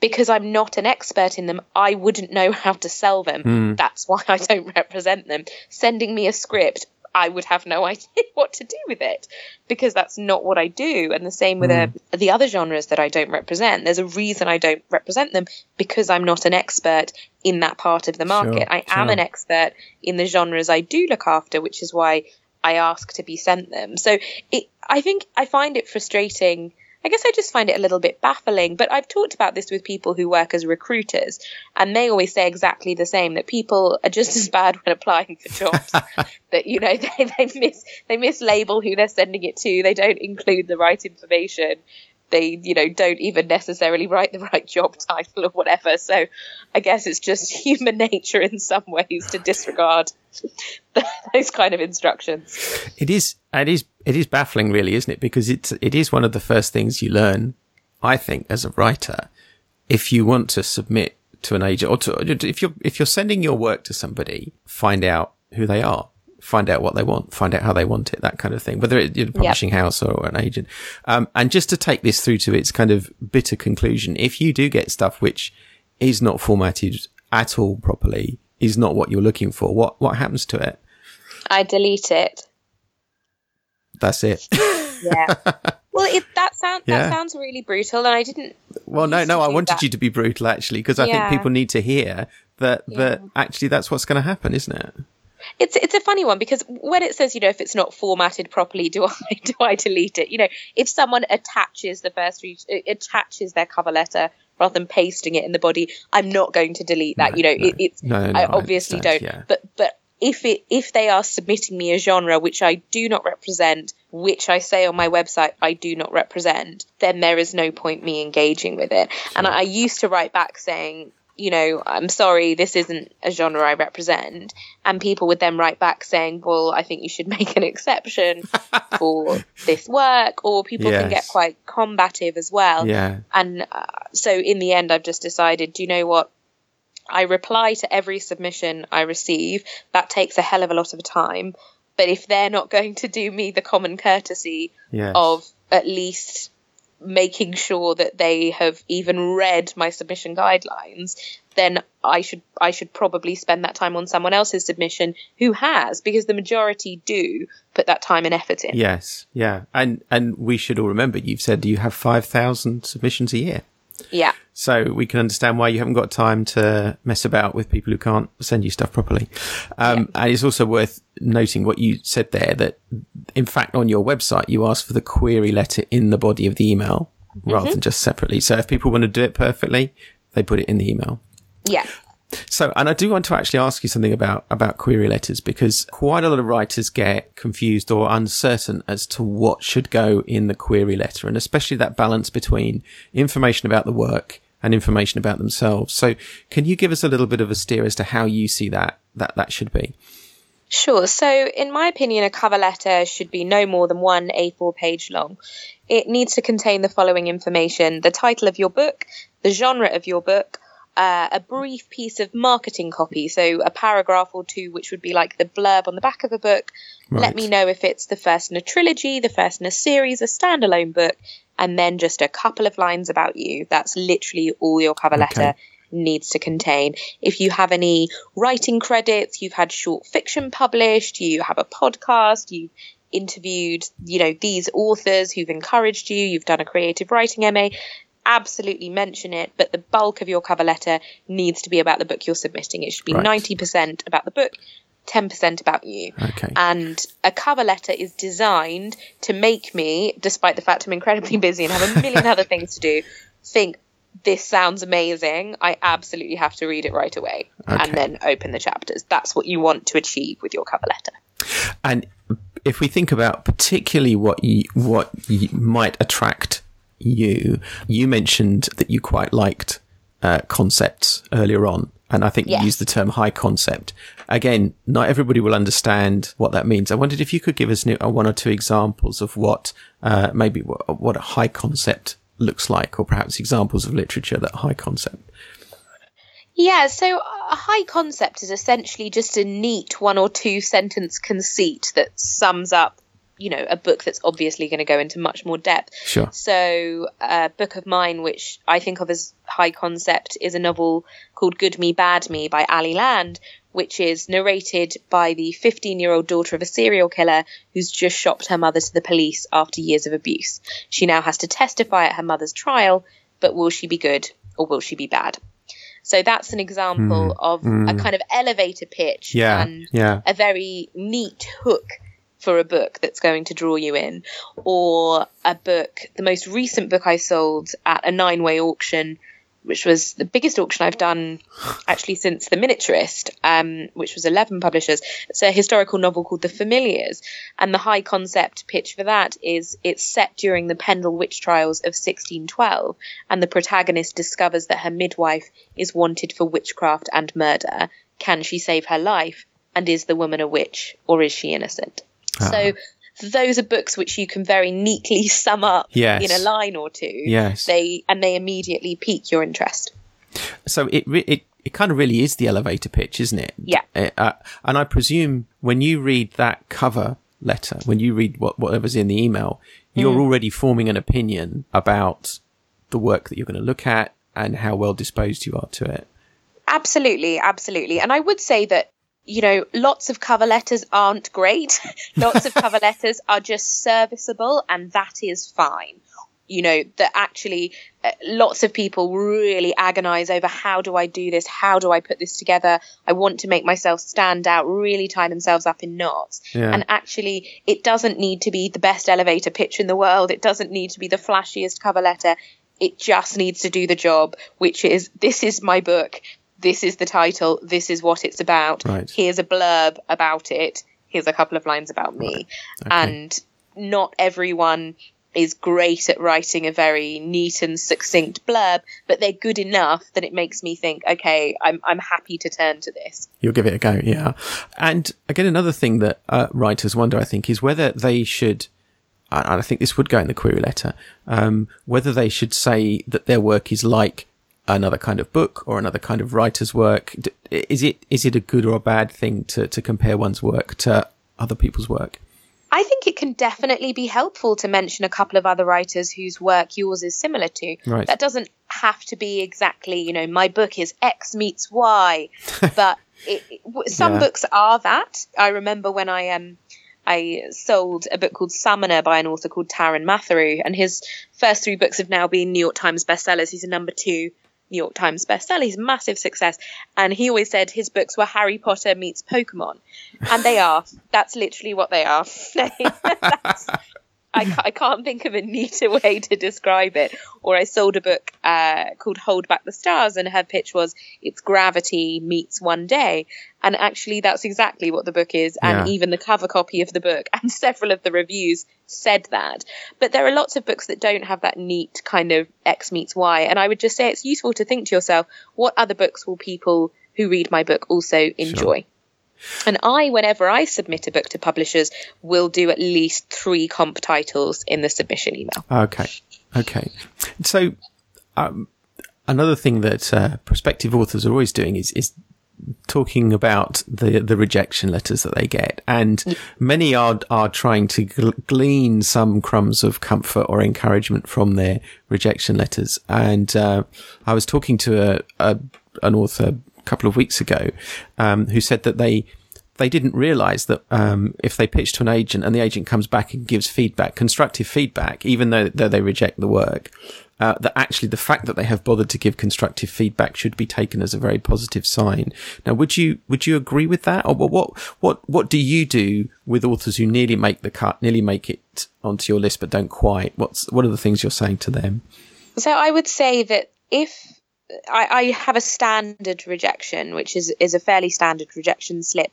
because I'm not an expert in them, I wouldn't know how to sell them. Mm. That's why I don't represent them. Sending me a script, I would have no idea what to do with it because that's not what I do. And the same with mm. uh, the other genres that I don't represent. There's a reason I don't represent them because I'm not an expert in that part of the market. Sure, I am an expert in the genres I do look after, which is why I ask to be sent them. So it, I think I find it frustrating I guess I just find it a little bit baffling. But I've talked about this with people who work as recruiters, and they always say exactly the same that people are just as bad when applying for jobs. that you know they, they miss they mislabel who they're sending it to. They don't include the right information they you know don't even necessarily write the right job title or whatever. So i guess it's just human nature in some ways to disregard those kind of instructions. It is it is it is baffling really isn't it? Because it's it is one of the first things you learn i think as a writer if you want to submit to an agent or to if you're if you're sending your work to somebody find out who they are find out what they want, find out how they want it, that kind of thing, whether it's a publishing yep. house or an agent. Um, and just to take this through to its kind of bitter conclusion, if you do get stuff which is not formatted at all properly, is not what you're looking for, what, what happens to it? I delete it. That's it. yeah. Well, it, that sounds yeah. that sounds really brutal, and I didn't. Well, no, no, I wanted that. you to be brutal actually, because I yeah. think people need to hear that that actually that's what's going to happen, isn't it? It's it's a funny one because when it says you know if it's not formatted properly do i do i delete it? You know if someone attaches the first read uh, attaches their cover letter rather than pasting it in the body i'm not going to delete that. No, you know no, it, it's no, i obviously I don't. yeah. but but if it if they are submitting me a genre which i do not represent which i say on my website i do not represent then there is no point me engaging with it. Sure. and I, I used to write back saying you know, I'm sorry, this isn't a genre I represent. And people would then write back saying, well, I think you should make an exception for this work. Or people yes. can get quite combative as well. Yeah. And uh, so in the end, I've just decided, do you know what? I reply to every submission I receive. That takes a hell of a lot of time. But if they're not going to do me the common courtesy yes. of at least making sure that they have even read my submission guidelines, then I should I should probably spend that time on someone else's submission who has, because the majority do put that time and effort in. Yes, yeah, and and we should all remember you've said you have five thousand submissions a year. Yeah. So we can understand why you haven't got time to mess about with people who can't send you stuff properly. Um, yeah. And it's also worth noting what you said there that, in fact, on your website, you ask for the query letter in the body of the email rather mm-hmm. than just separately. So if people want to do it perfectly, they put it in the email. Yeah. So, and I do want to actually ask you something about, about query letters because quite a lot of writers get confused or uncertain as to what should go in the query letter and especially that balance between information about the work and information about themselves. So can you give us a little bit of a steer as to how you see that, that, that should be? Sure. So, in my opinion, a cover letter should be no more than one A4 page long. It needs to contain the following information the title of your book, the genre of your book, uh, a brief piece of marketing copy, so a paragraph or two, which would be like the blurb on the back of a book. Right. Let me know if it's the first in a trilogy, the first in a series, a standalone book, and then just a couple of lines about you. That's literally all your cover letter okay. needs to contain. If you have any writing credits, you've had short fiction published, you have a podcast, you've interviewed, you know, these authors who've encouraged you, you've done a creative writing MA, absolutely mention it, but the bulk of your cover letter needs to be about the book you're submitting. It should be right. 90% about the book, 10% about you. Okay. And a cover letter is designed to make me, despite the fact I'm incredibly busy and have a million other things to do, think this sounds amazing. I absolutely have to read it right away okay. and then open the chapters. That's what you want to achieve with your cover letter. And if we think about particularly what you, what you might attract you, you mentioned that you quite liked uh, concepts earlier on. And I think you used the term high concept. Again, not everybody will understand what that means. I wondered if you could give us uh, one or two examples of what, uh, maybe what, what a high concept looks like, or perhaps examples of literature that high concept. Yeah, so a high concept is essentially just a neat one or two sentence conceit that sums up you know a book that's obviously going to go into much more depth. Sure. So, a book of mine, which I think of as high concept, is a novel called Good Me Bad Me by Ali Land, which is narrated by the 15-year-old daughter of a serial killer who's just shopped her mother to the police after years of abuse. She now has to testify at her mother's trial, but will she be good or will she be bad? So that's an example mm, of mm. a kind of elevator pitch yeah, and yeah. a very neat hook for a book that's going to draw you in, or a book. The most recent book I sold at a nine way auction, which was the biggest auction I've done actually since The Miniaturist, um, which was 11 publishers. It's a historical novel called The Familiars. And the high concept pitch for that is it's set during the Pendle witch trials of 1612. And the protagonist discovers that her midwife is wanted for witchcraft and murder. Can she save her life? And is the woman a witch or is she innocent? So ah. those are books which you can very neatly sum up yes. in a line or two. Yes. They and they immediately pique your interest. So it it it kind of really is the elevator pitch, isn't it? Yeah. Uh, uh, and I presume when you read that cover letter, when you read what whatever's in the email, you're mm. already forming an opinion about the work that you're going to look at and how well disposed you are to it. Absolutely, absolutely. And I would say that you know, lots of cover letters aren't great. lots of cover letters are just serviceable, and that is fine. You know, that actually uh, lots of people really agonize over how do I do this? How do I put this together? I want to make myself stand out, really tie themselves up in knots. Yeah. And actually, it doesn't need to be the best elevator pitch in the world. It doesn't need to be the flashiest cover letter. It just needs to do the job, which is this is my book this is the title, this is what it's about. Right. Here's a blurb about it. Here's a couple of lines about me. Right. Okay. And not everyone is great at writing a very neat and succinct blurb, but they're good enough that it makes me think, okay, I'm I'm happy to turn to this. You'll give it a go, yeah. And again, another thing that uh, writers wonder, I think, is whether they should. And I think this would go in the query letter. Um, whether they should say that their work is like another kind of book or another kind of writer's work? Is it is it a good or a bad thing to, to compare one's work to other people's work? I think it can definitely be helpful to mention a couple of other writers whose work yours is similar to. Right. That doesn't have to be exactly, you know, my book is X meets Y, but it, it, some yeah. books are that. I remember when I um I sold a book called Summoner by an author called Taran Matharu, and his first three books have now been New York Times bestsellers. He's a number two New York Times bestseller. He's a massive success. And he always said his books were Harry Potter meets Pokemon. And they are. That's literally what they are. I, I can't think of a neater way to describe it. Or I sold a book uh, called Hold Back the Stars, and her pitch was it's gravity meets one day. And actually, that's exactly what the book is. And yeah. even the cover copy of the book and several of the reviews said that. But there are lots of books that don't have that neat kind of X meets Y. And I would just say it's useful to think to yourself, what other books will people who read my book also enjoy? Sure. And I, whenever I submit a book to publishers, will do at least three comp titles in the submission email. Okay. Okay. So, um, another thing that uh, prospective authors are always doing is, is talking about the the rejection letters that they get, and many are are trying to glean some crumbs of comfort or encouragement from their rejection letters. And uh, I was talking to a, a an author couple of weeks ago, um, who said that they they didn't realize that um, if they pitch to an agent and the agent comes back and gives feedback, constructive feedback, even though, though they reject the work, uh, that actually the fact that they have bothered to give constructive feedback should be taken as a very positive sign. Now, would you would you agree with that, or what what what do you do with authors who nearly make the cut, nearly make it onto your list but don't quite? What's what are the things you're saying to them? So I would say that if I, I have a standard rejection, which is is a fairly standard rejection slip.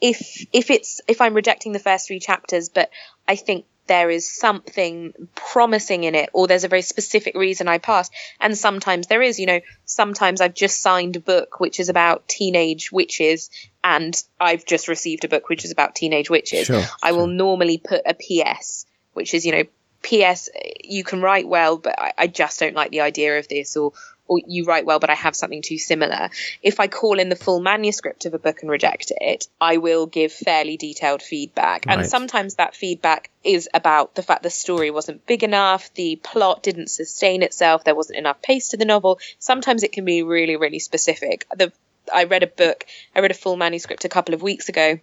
If if it's if I'm rejecting the first three chapters, but I think there is something promising in it, or there's a very specific reason I passed. And sometimes there is, you know, sometimes I've just signed a book which is about teenage witches, and I've just received a book which is about teenage witches. Sure, I will normally put a PS, which is, you know, PS, you can write well, but I, I just don't like the idea of this, or or you write well, but I have something too similar. If I call in the full manuscript of a book and reject it, I will give fairly detailed feedback. Right. And sometimes that feedback is about the fact the story wasn't big enough, the plot didn't sustain itself, there wasn't enough pace to the novel. Sometimes it can be really, really specific. The, I read a book, I read a full manuscript a couple of weeks ago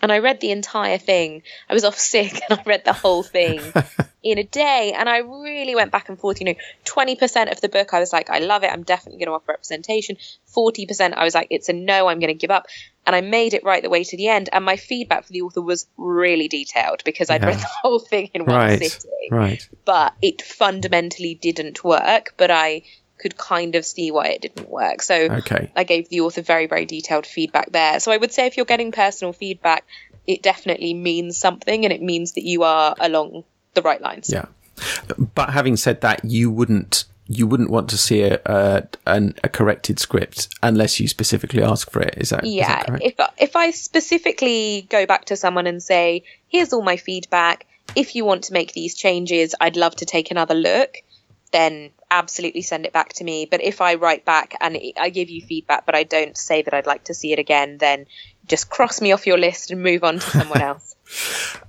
and I read the entire thing. I was off sick and I read the whole thing in a day. And I really went back and forth. You know, 20% of the book, I was like, I love it. I'm definitely going to offer representation. 40%, I was like, it's a no, I'm going to give up. And I made it right the way to the end. And my feedback for the author was really detailed because I'd yeah. read the whole thing in one right. sitting. Right. But it fundamentally didn't work. But I could kind of see why it didn't work. So okay. I gave the author very, very detailed feedback there. So I would say if you're getting personal feedback, it definitely means something and it means that you are along the right lines. Yeah. But having said that, you wouldn't you wouldn't want to see a a, a corrected script unless you specifically ask for it. Is that yeah? Is that if if I specifically go back to someone and say, "Here's all my feedback. If you want to make these changes, I'd love to take another look." Then absolutely send it back to me. But if I write back and I give you feedback, but I don't say that I'd like to see it again, then just cross me off your list and move on to someone else.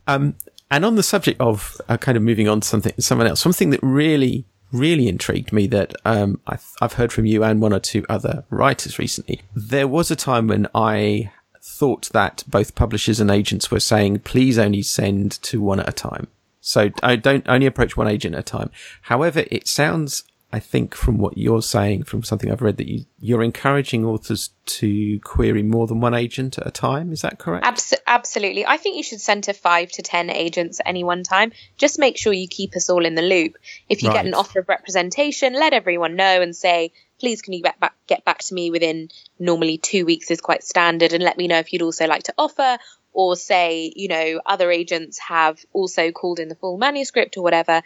Um, and on the subject of uh, kind of moving on to something, someone else, something that really, really intrigued me that um, I've, I've heard from you and one or two other writers recently. There was a time when I thought that both publishers and agents were saying, please only send to one at a time. So I don't only approach one agent at a time. However, it sounds I think from what you're saying, from something I've read, that you, you're encouraging authors to query more than one agent at a time. Is that correct? Abs- absolutely. I think you should send to five to ten agents at any one time. Just make sure you keep us all in the loop. If you right. get an offer of representation, let everyone know and say, please can you get back, get back to me within normally two weeks is quite standard and let me know if you'd also like to offer or say, you know, other agents have also called in the full manuscript or whatever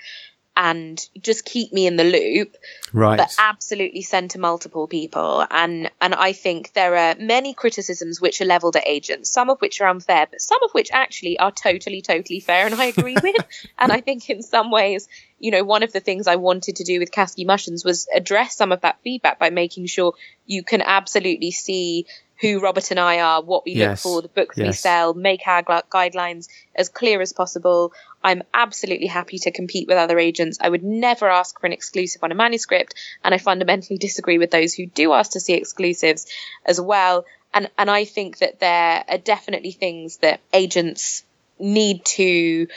and just keep me in the loop. Right. But absolutely send to multiple people. And and i think there are many criticisms which are leveled at agents some of which are unfair but some of which actually are totally totally fair and i agree with. And i think in some ways you know one of the things i wanted to do with Caskie Mushens was address some of that feedback by making sure you can absolutely see who Robert and I are, what we yes. look for, the books yes. we sell, make our guidelines as clear as possible. I'm absolutely happy to compete with other agents. I would never ask for an exclusive on a manuscript, and I fundamentally disagree with those who do ask to see exclusives as well. And and I think that there are definitely things that agents need to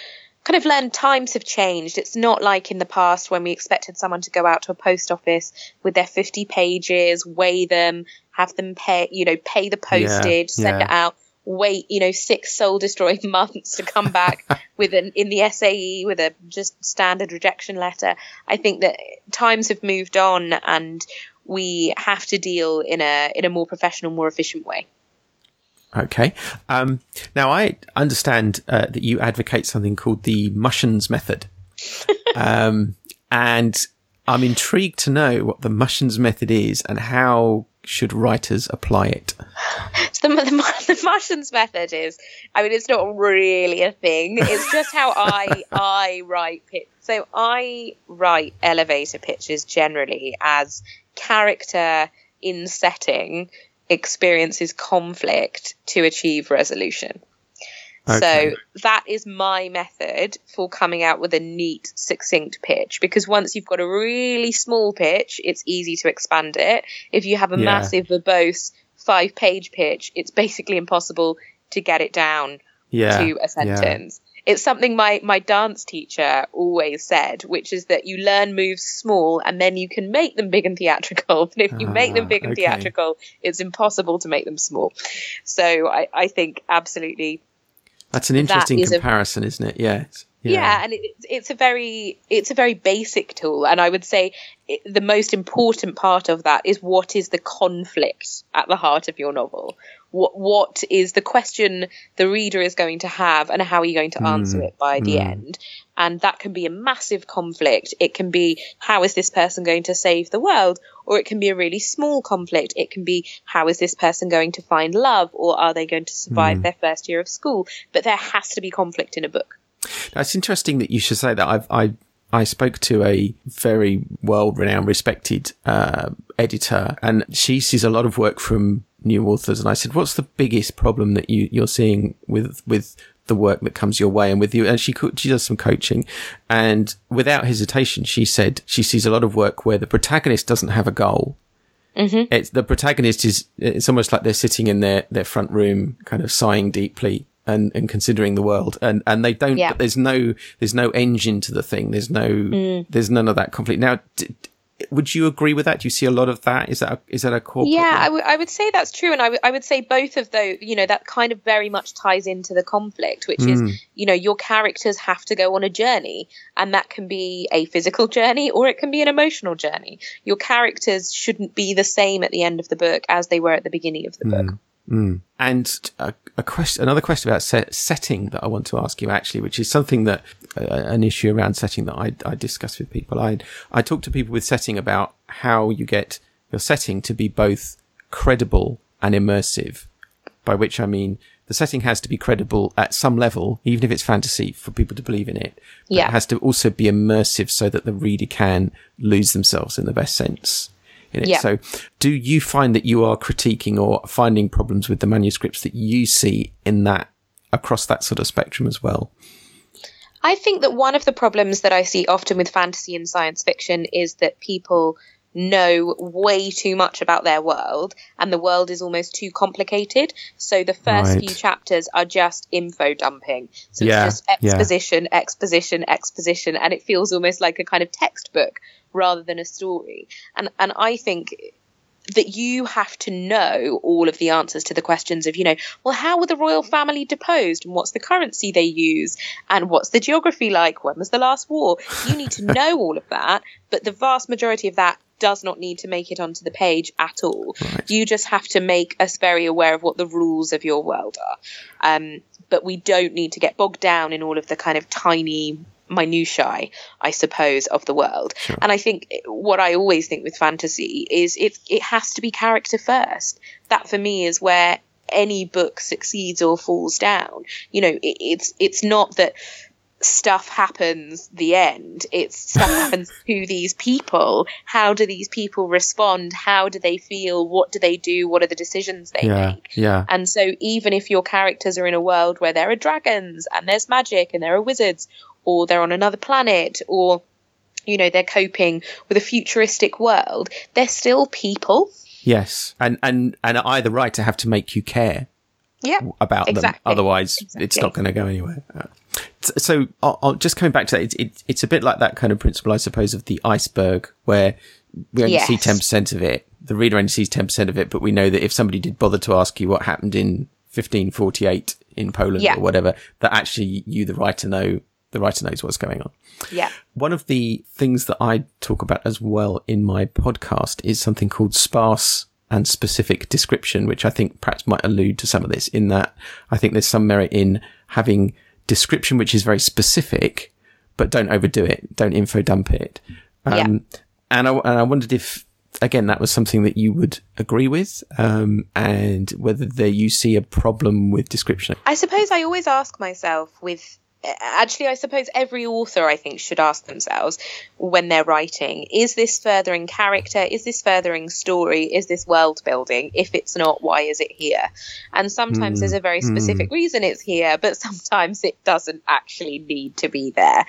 kind of learned times have changed. It's not like in the past when we expected someone to go out to a post office with their 50 pages, weigh them, have them pay, you know, pay the postage, yeah, send yeah. it out, wait, you know, six soul destroying months to come back with an, in the SAE with a just standard rejection letter. I think that times have moved on and we have to deal in a, in a more professional, more efficient way. Okay. Um, now, I understand uh, that you advocate something called the Mushens method. um, and I'm intrigued to know what the Mushens method is and how should writers apply it? So the, the, the Mushens method is, I mean, it's not really a thing. It's just how I I write pitch. So I write elevator pitches generally as character in setting experiences conflict to achieve resolution. Okay. So that is my method for coming out with a neat, succinct pitch. Because once you've got a really small pitch, it's easy to expand it. If you have a yeah. massive, verbose, five page pitch, it's basically impossible to get it down yeah. to a sentence. Yeah it's something my my dance teacher always said, which is that you learn moves small and then you can make them big and theatrical. But if you ah, make them ah, big and okay. theatrical, it's impossible to make them small. So I, I think absolutely. That's an interesting that is comparison, a, isn't it? Yes. Yeah. yeah, and it, it's a very it's a very basic tool, and I would say it, the most important part of that is what is the conflict at the heart of your novel what what is the question the reader is going to have and how are you going to answer mm. it by the mm. end? And that can be a massive conflict. It can be how is this person going to save the world? Or it can be a really small conflict. It can be how is this person going to find love? Or are they going to survive mm. their first year of school? But there has to be conflict in a book. That's interesting that you should say that. I've i I spoke to a very well renowned, respected uh, editor, and she sees a lot of work from new authors. And I said, "What's the biggest problem that you you're seeing with with the work that comes your way and with you?" And she she does some coaching, and without hesitation, she said she sees a lot of work where the protagonist doesn't have a goal. Mm-hmm. It's the protagonist is it's almost like they're sitting in their their front room, kind of sighing deeply and, and considering the world and, and they don't, yeah. there's no, there's no engine to the thing. There's no, mm. there's none of that conflict. Now, d- would you agree with that? Do you see a lot of that? Is that a, is that a core? Yeah, I, w- I would say that's true, and I, w- I would say both of those. You know, that kind of very much ties into the conflict, which mm. is you know your characters have to go on a journey, and that can be a physical journey or it can be an emotional journey. Your characters shouldn't be the same at the end of the book as they were at the beginning of the mm. book. Mm. And a, a, question, another question about set, setting that I want to ask you actually, which is something that uh, an issue around setting that I, I discuss with people. I I talk to people with setting about how you get your setting to be both credible and immersive. By which I mean the setting has to be credible at some level, even if it's fantasy, for people to believe in it. yeah, it has to also be immersive so that the reader can lose themselves in the best sense in it. Yeah. So, do you find that you are critiquing or finding problems with the manuscripts that you see in that across that sort of spectrum as well? I think that one of the problems that I see often with fantasy and science fiction is that people know way too much about their world and the world is almost too complicated. So the first right. few chapters are just info dumping. So yeah, it's just exposition, yeah. exposition, exposition, and it feels almost like a kind of textbook rather than a story. And and I think that you have to know all of the answers to the questions of, you know, well, how were the royal family deposed and what's the currency they use and what's the geography like? When was the last war? You need to know all of that, but the vast majority of that does not need to make it onto the page at all. Right. You just have to make us very aware of what the rules of your world are. Um, but we don't need to get bogged down in all of the kind of tiny minutiae, I suppose, of the world. Sure. And I think what I always think with fantasy is it it has to be character first. That for me is where any book succeeds or falls down. You know, it, it's it's not that stuff happens the end it's stuff happens to these people how do these people respond how do they feel what do they do what are the decisions they yeah, make yeah and so even if your characters are in a world where there are dragons and there's magic and there are wizards or they're on another planet or you know they're coping with a futuristic world they're still people yes and and and either writer have to make you care yeah, about exactly. them. Otherwise, exactly. it's not going to go anywhere. Uh, so, I'll, I'll just coming back to that, it, it, it's a bit like that kind of principle, I suppose, of the iceberg, where we only yes. see ten percent of it. The reader only sees ten percent of it, but we know that if somebody did bother to ask you what happened in 1548 in Poland yeah. or whatever, that actually you, the writer, know the writer knows what's going on. Yeah. One of the things that I talk about as well in my podcast is something called sparse and specific description, which I think perhaps might allude to some of this in that I think there's some merit in having description which is very specific, but don't overdo it. Don't info dump it. Um, yeah. and I, and I wondered if, again, that was something that you would agree with, um, and whether there you see a problem with description. I suppose I always ask myself with actually i suppose every author i think should ask themselves when they're writing is this furthering character is this furthering story is this world building if it's not why is it here and sometimes mm. there's a very hmm. specific mm. reason it's here but sometimes it doesn't actually need to be there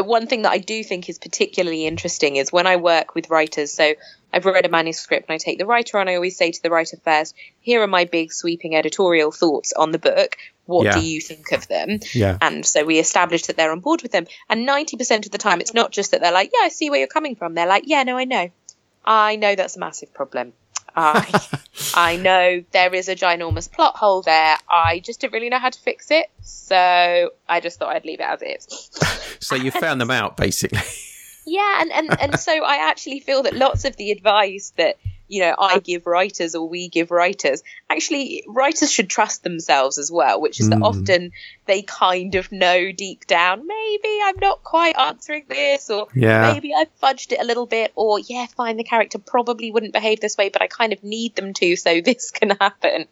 Uh, one thing that I do think is particularly interesting is when I work with writers. So I've read a manuscript and I take the writer on. I always say to the writer first, here are my big sweeping editorial thoughts on the book. What yeah. do you think of them? Yeah. And so we establish that they're on board with them. And 90% of the time, it's not just that they're like, yeah, I see where you're coming from. They're like, yeah, no, I know. I know that's a massive problem. I, I know there is a ginormous plot hole there. I just didn't really know how to fix it. So I just thought I'd leave it as is. so you found them out, basically. Yeah, and, and, and so I actually feel that lots of the advice that you know I give writers or we give writers actually writers should trust themselves as well which is mm. that often they kind of know deep down maybe I'm not quite answering this or yeah. maybe I've fudged it a little bit or yeah fine the character probably wouldn't behave this way but I kind of need them to so this can happen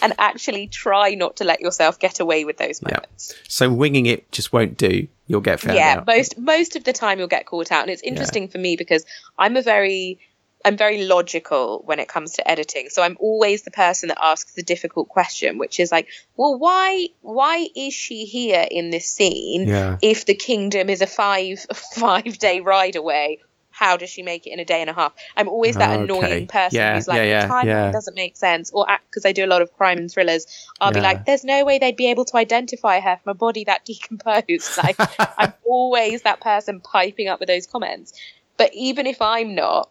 and actually try not to let yourself get away with those moments yeah. so winging it just won't do you'll get found out. yeah out. most most of the time you'll get caught out and it's interesting yeah. for me because i'm a very I'm very logical when it comes to editing. So I'm always the person that asks the difficult question, which is like, well, why why is she here in this scene yeah. if the kingdom is a five five day ride away? How does she make it in a day and a half? I'm always that okay. annoying person yeah, who's like, yeah, the timeline doesn't make sense. Or because I do a lot of crime and thrillers, I'll be like, there's no way they'd be able to identify her from a body that decomposed. Like, I'm always that person piping up with those comments. But even if I'm not,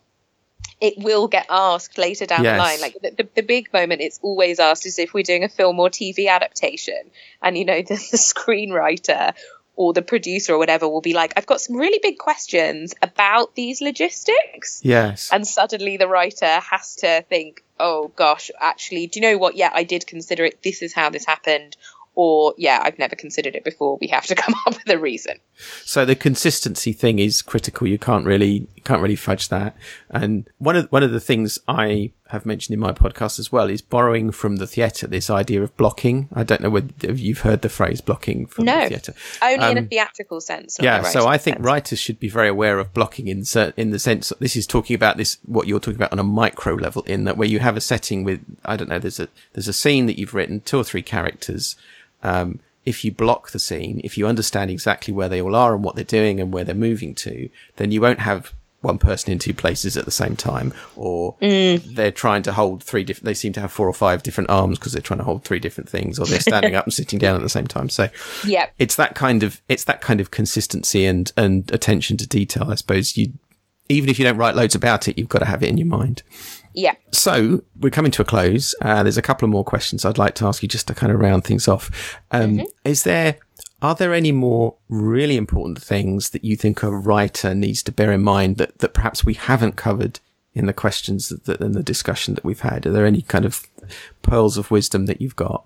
it will get asked later down yes. the line. Like the, the, the, big moment it's always asked is if we're doing a film or TV adaptation, and you know the, the screenwriter or the producer or whatever will be like, I've got some really big questions about these logistics. Yes. And suddenly the writer has to think, oh gosh, actually, do you know what? Yeah, I did consider it. This is how this happened or yeah, I've never considered it before. We have to come up with a reason. So the consistency thing is critical. You can't really you can't really fudge that. And one of one of the things I have mentioned in my podcast as well is borrowing from the theatre this idea of blocking. I don't know whether you've heard the phrase blocking from no, the theatre. Only um, in a um, theatrical sense. yeah, so I think sense. writers should be very aware of blocking in in the sense that this is talking about this what you're talking about on a micro level in that where you have a setting with I don't know there's a there's a scene that you've written two or three characters um, if you block the scene, if you understand exactly where they all are and what they're doing and where they're moving to, then you won't have one person in two places at the same time, or mm. they're trying to hold three different. They seem to have four or five different arms because they're trying to hold three different things, or they're standing up and sitting down at the same time. So, yeah, it's that kind of it's that kind of consistency and and attention to detail. I suppose you, even if you don't write loads about it, you've got to have it in your mind. Yeah. So we're coming to a close. Uh, there's a couple of more questions I'd like to ask you just to kind of round things off. Um, mm-hmm. Is there, are there any more really important things that you think a writer needs to bear in mind that, that perhaps we haven't covered in the questions that, in the discussion that we've had? Are there any kind of pearls of wisdom that you've got?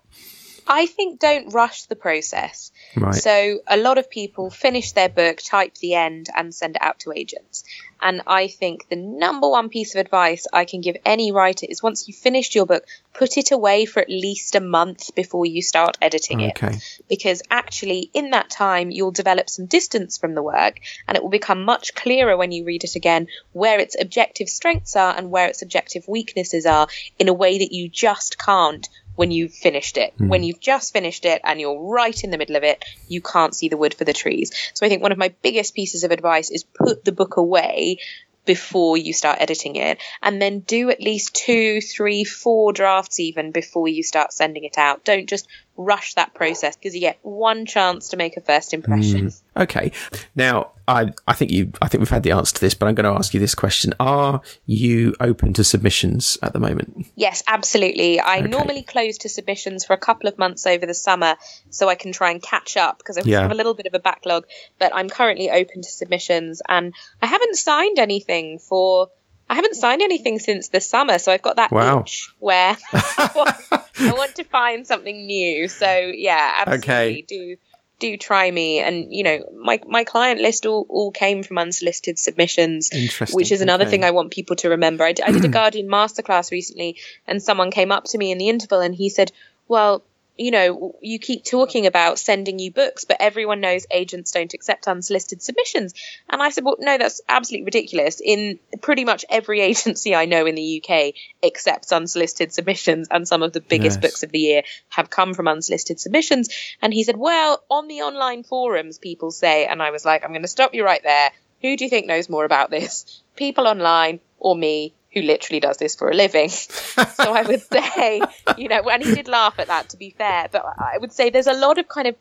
I think don't rush the process. Right. So a lot of people finish their book, type the end, and send it out to agents. And I think the number one piece of advice I can give any writer is once you've finished your book, put it away for at least a month before you start editing Okay. it. Because actually, in that time, you'll develop some distance from the work and it will become much clearer when you read it again where its objective strengths are and where its objective weaknesses are in a way that you just can't when you've finished it. Hmm. When you've just finished it and you're right in the middle of it, you can't see the wood for the trees. So I think one of my biggest pieces of advice is put the book away before you start editing it and then do at least two, three, four drafts even before you start sending it out. Don't just rush that process because you get one chance to make a first impression. Mm, okay. Now, I, I think you, I think we've had the answer to this, but I'm going to ask you this question. Are you open to submissions at the moment? Yes, absolutely. I Okay. normally close to submissions for a couple of months over the summer so I can try and catch up because I Yeah. have a little bit of a backlog, but I'm currently open to submissions and I haven't signed anything for I haven't signed anything since the summer, so I've got that Wow. itch where I want, I want to find something new. So yeah, absolutely Okay. do do try me and you know my my client list all, all came from unsolicited submissions Interesting. which is another Okay. thing I want people to remember. I, d- I did a Guardian masterclass recently, and someone came up to me in the interval and he said, Well, you know, you keep talking about sending you books, but everyone knows agents don't accept unsolicited submissions. And I said, Well, no, that's absolutely ridiculous. In pretty much every agency I know in the UK accepts unsolicited submissions, and some of the biggest books of the year have come from unsolicited submissions. And he said, Well, on the online forums, people say, and I was like, I'm going to stop you right there. Who do you think knows more about this? People online or me, who literally does this for a living? so I would say, you know, and he did laugh at that, to be fair, but I would say there's a lot of kind of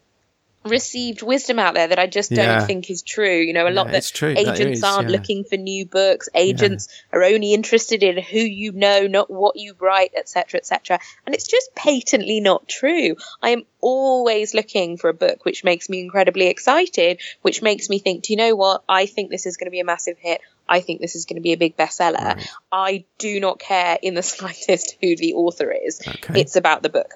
received wisdom out there that I just don't Yeah. think is true. You know, a lot Yeah, that it's true. Agents is, aren't yeah. looking for new books. Agents are only interested in who you know, not what you write, etc., etc. And it's just patently not true. I am always looking for a book which makes me incredibly excited, which makes me think, do you know what? I think this is going to be a massive hit. I think this is going to be a big bestseller. Right. I do not care in the slightest who the author is. Okay. It's about the book.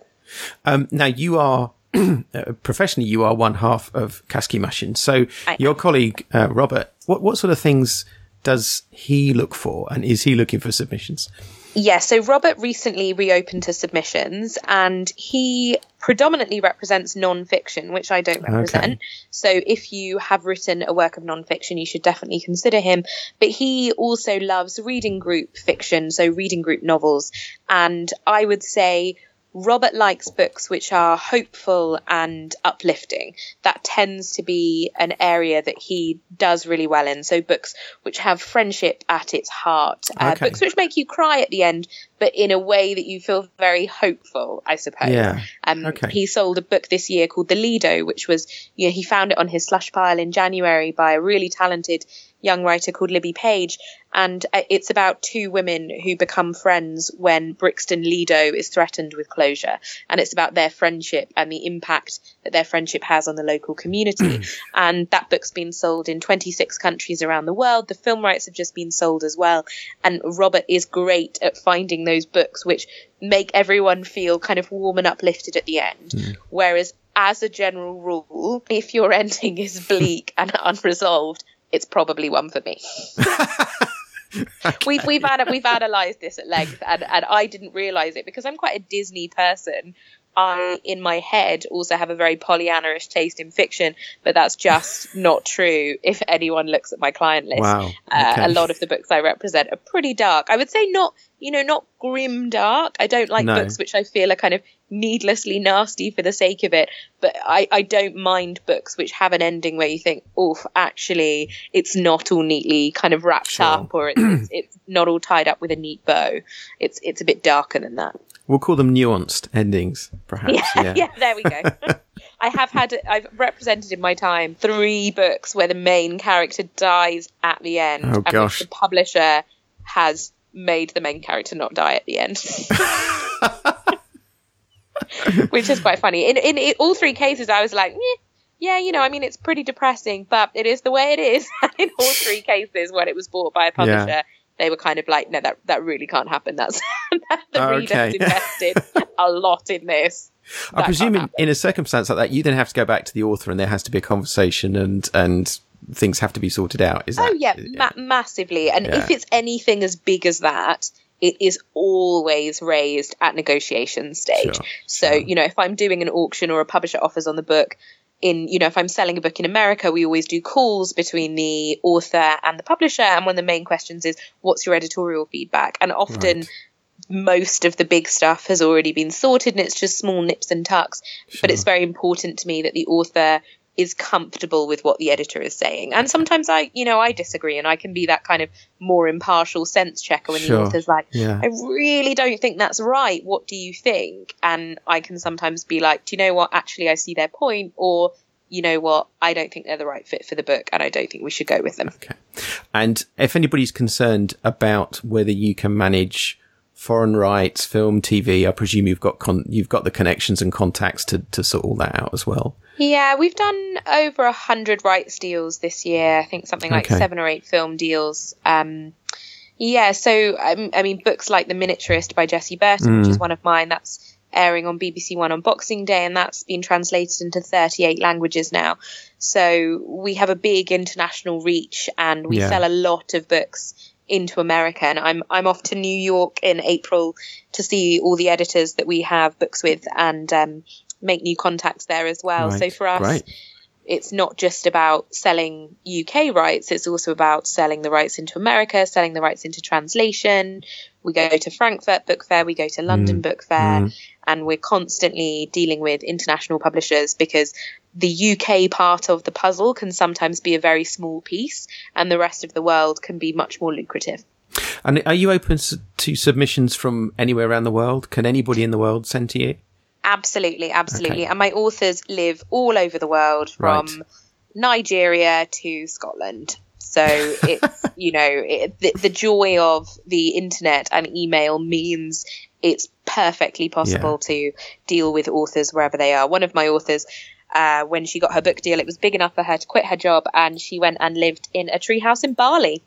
Um, now you are professionally you are one half of Caskie Mushens. So I your colleague uh, Robert, what what sort of things does he look for, and is he looking for submissions? Yeah, so Robert recently reopened to submissions and he predominantly represents non-fiction, which I don't represent. So if you have written a work of non-fiction, you should definitely consider him. But he also loves reading group fiction, so reading group novels. And I would say Robert likes books which are hopeful and uplifting. That tends to be an area that he does really well in. So books which have friendship at its heart, uh, Okay. books which make you cry at the end, but in a way that you feel very hopeful, I suppose. Yeah. Um, Okay. He sold a book this year called The Lido, which was, you know, he found it on his slush pile in January by a really talented young writer called Libby Page. And uh, it's about two women who become friends when Brixton Lido is threatened with closure. And it's about their friendship and the impact that their friendship has on the local community. and that book's been sold in 26 countries around the world. The film rights have just been sold as well. And Robert is great at finding those books which make everyone feel kind of warm and uplifted at the end. Hmm. Whereas, as a general rule, if your ending is bleak and unresolved, it's probably one for me. We've we've ana- we've analysed this at length, and and I didn't realise it because I'm quite a Disney person. I, in my head, also have a very Pollyanna-ish taste in fiction, but that's just not true. If anyone looks at my client list, Wow. uh, Okay. a lot of the books I represent are pretty dark. I would say not, you know, not grim dark. I don't like No. books which I feel are kind of needlessly nasty for the sake of it. But I, I don't mind books which have an ending where you think, oh, actually, it's not all neatly kind of wrapped Sure. up, or it's, it's, it's not all tied up with a neat bow. It's it's a bit darker than that. We'll call them nuanced endings, perhaps. Yeah, Yeah. yeah, there we go. I have had, I've represented in my time three books where the main character dies at the end, Oh, and gosh. the publisher has made the main character not die at the end. which is quite funny. In, in in all three cases, I was like, "Meh, yeah, you know, I mean, it's pretty depressing, but it is the way it is. in all three cases, when it was bought by a publisher. Yeah. They were kind of like, no, that that really can't happen. That's that the Okay. reader's invested a lot in this. I presume in, in, a circumstance like that, you then have to go back to the author, and there has to be a conversation, and and things have to be sorted out. Is oh, that? Oh yeah, yeah. Ma- massively. And yeah. if it's anything as big as that, it is always raised at negotiation stage. Sure, so sure. you know, if I'm doing an auction or a publisher offers on the book, in you know if i'm selling a book in america we always do calls between the author and the publisher and one of the main questions is what's your editorial feedback and often right most of the big stuff has already been sorted and it's just small nips and tucks. Sure. But it's very important to me that the author is comfortable with what the editor is saying. And sometimes I, you know, I disagree and I can be that kind of more impartial sense checker when sure. the author's like, yeah. I really don't think that's right. What do you think? And I can sometimes be like, do you know what? Actually, I see their point. Or, you know what? I don't think they're the right fit for the book and I don't think we should go with them. Okay. And if anybody's concerned about whether you can manage foreign rights, film, TV. I presume you've got con- you've got the connections and contacts to to sort all that out as well. Yeah, we've done over a hundred rights deals this year. I think something like okay. seven or eight film deals. Um, yeah, so um, I mean, books like The Miniaturist by Jessie Burton, mm. which is mm. one of mine, that's airing on BBC One on Boxing Day, and that's been translated into 38 languages now. So we have a big international reach, and we yeah. sell a lot of books into America, and I'm I'm off to New York in April to see all the editors that we have books with and um, make new contacts there as well. Right. So for us, right. it's not just about selling UK rights; it's also about selling the rights into America, selling the rights into translation. We go to Frankfurt Book Fair, we go to London mm. Book Fair, mm. and we're constantly dealing with international publishers because the UK part of the puzzle can sometimes be a very small piece, and the rest of the world can be much more lucrative. And are you open to submissions from anywhere around the world? Can anybody in the world send to you? Absolutely, absolutely. Okay. And my authors live all over the world, from right. Nigeria to Scotland. So it's you know it, the, the, joy of the internet and email means it's perfectly possible yeah. to deal with authors wherever they are. One of my authors uh, when she got her book deal, it was big enough for her to quit her job, and she went and lived in a treehouse in Bali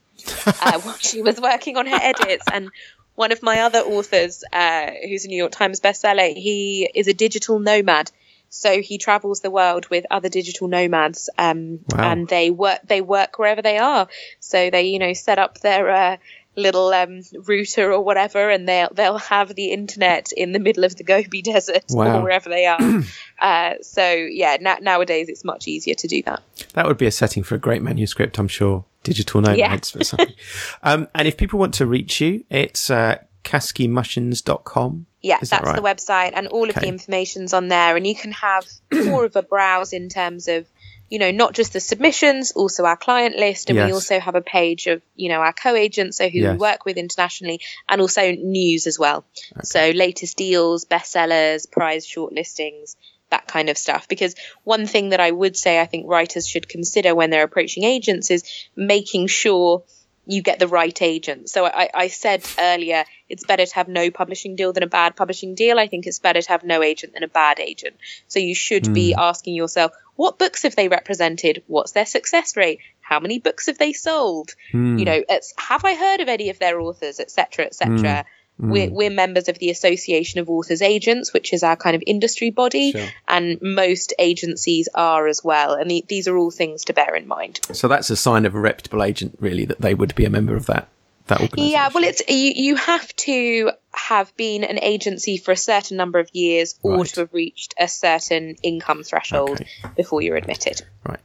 uh, while she was working on her edits. And one of my other authors, uh, who's a New York Times bestseller, he is a digital nomad. So he travels the world with other digital nomads, um, wow. and they work they work wherever they are. So they, you know, set up their uh, little um, router or whatever, and they'll they'll have the internet in the middle of the Gobi Desert wow. or wherever they are. uh, so yeah, na- nowadays it's much easier to do that. That would be a setting for a great manuscript, I'm sure. Digital nomads yeah. or something. um, and if people want to reach you, it's uh, caskiemushens.com. Yeah, that's that right? the website, and all okay. of the information's on there, and you can have more of a browse in terms of you know, not just the submissions, also our client list. And yes. we also have a page of, you know, our co-agents, so who yes. we work with internationally and also news as well. Okay. So latest deals, bestsellers, prize shortlistings, that kind of stuff. Because one thing that I would say I think writers should consider when they're approaching agents is making sure you get the right agent. So I, I, said earlier, it's better to have no publishing deal than a bad publishing deal. I think it's better to have no agent than a bad agent. So you should mm. be hmm. asking yourself, what books have they represented? What's their success rate? How many books have they sold? Mm. You know, have I heard of any of their authors, etc., etc. Mm. We're, we're members of the Association of Authors Agents, which is our kind of industry body, sure. and most agencies are as well. And the, these are all things to bear in mind. So that's a sign of a reputable agent, really, that they would be a member of that that organization? Yeah, well, it's you, you have to have been an agency for a certain number of years right. or to have reached a certain income threshold okay. before you're admitted. Right.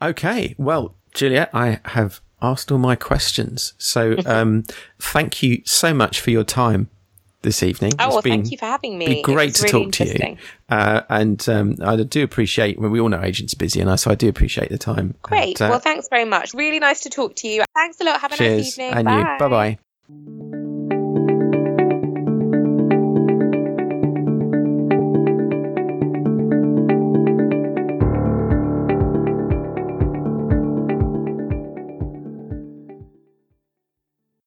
Okay. Well, Juliet, I have asked all my questions. So um, thank you so much for your time this evening. Oh, well, been, thank you for having me. Been great to really talk to you. Uh, and um, I do appreciate, well, we all know agents busy, and I, so I do appreciate the time. Great. And, uh, well, thanks very much. Really nice to talk to you. Thanks a lot. Have a cheers. nice evening. And Bye. you. Bye bye.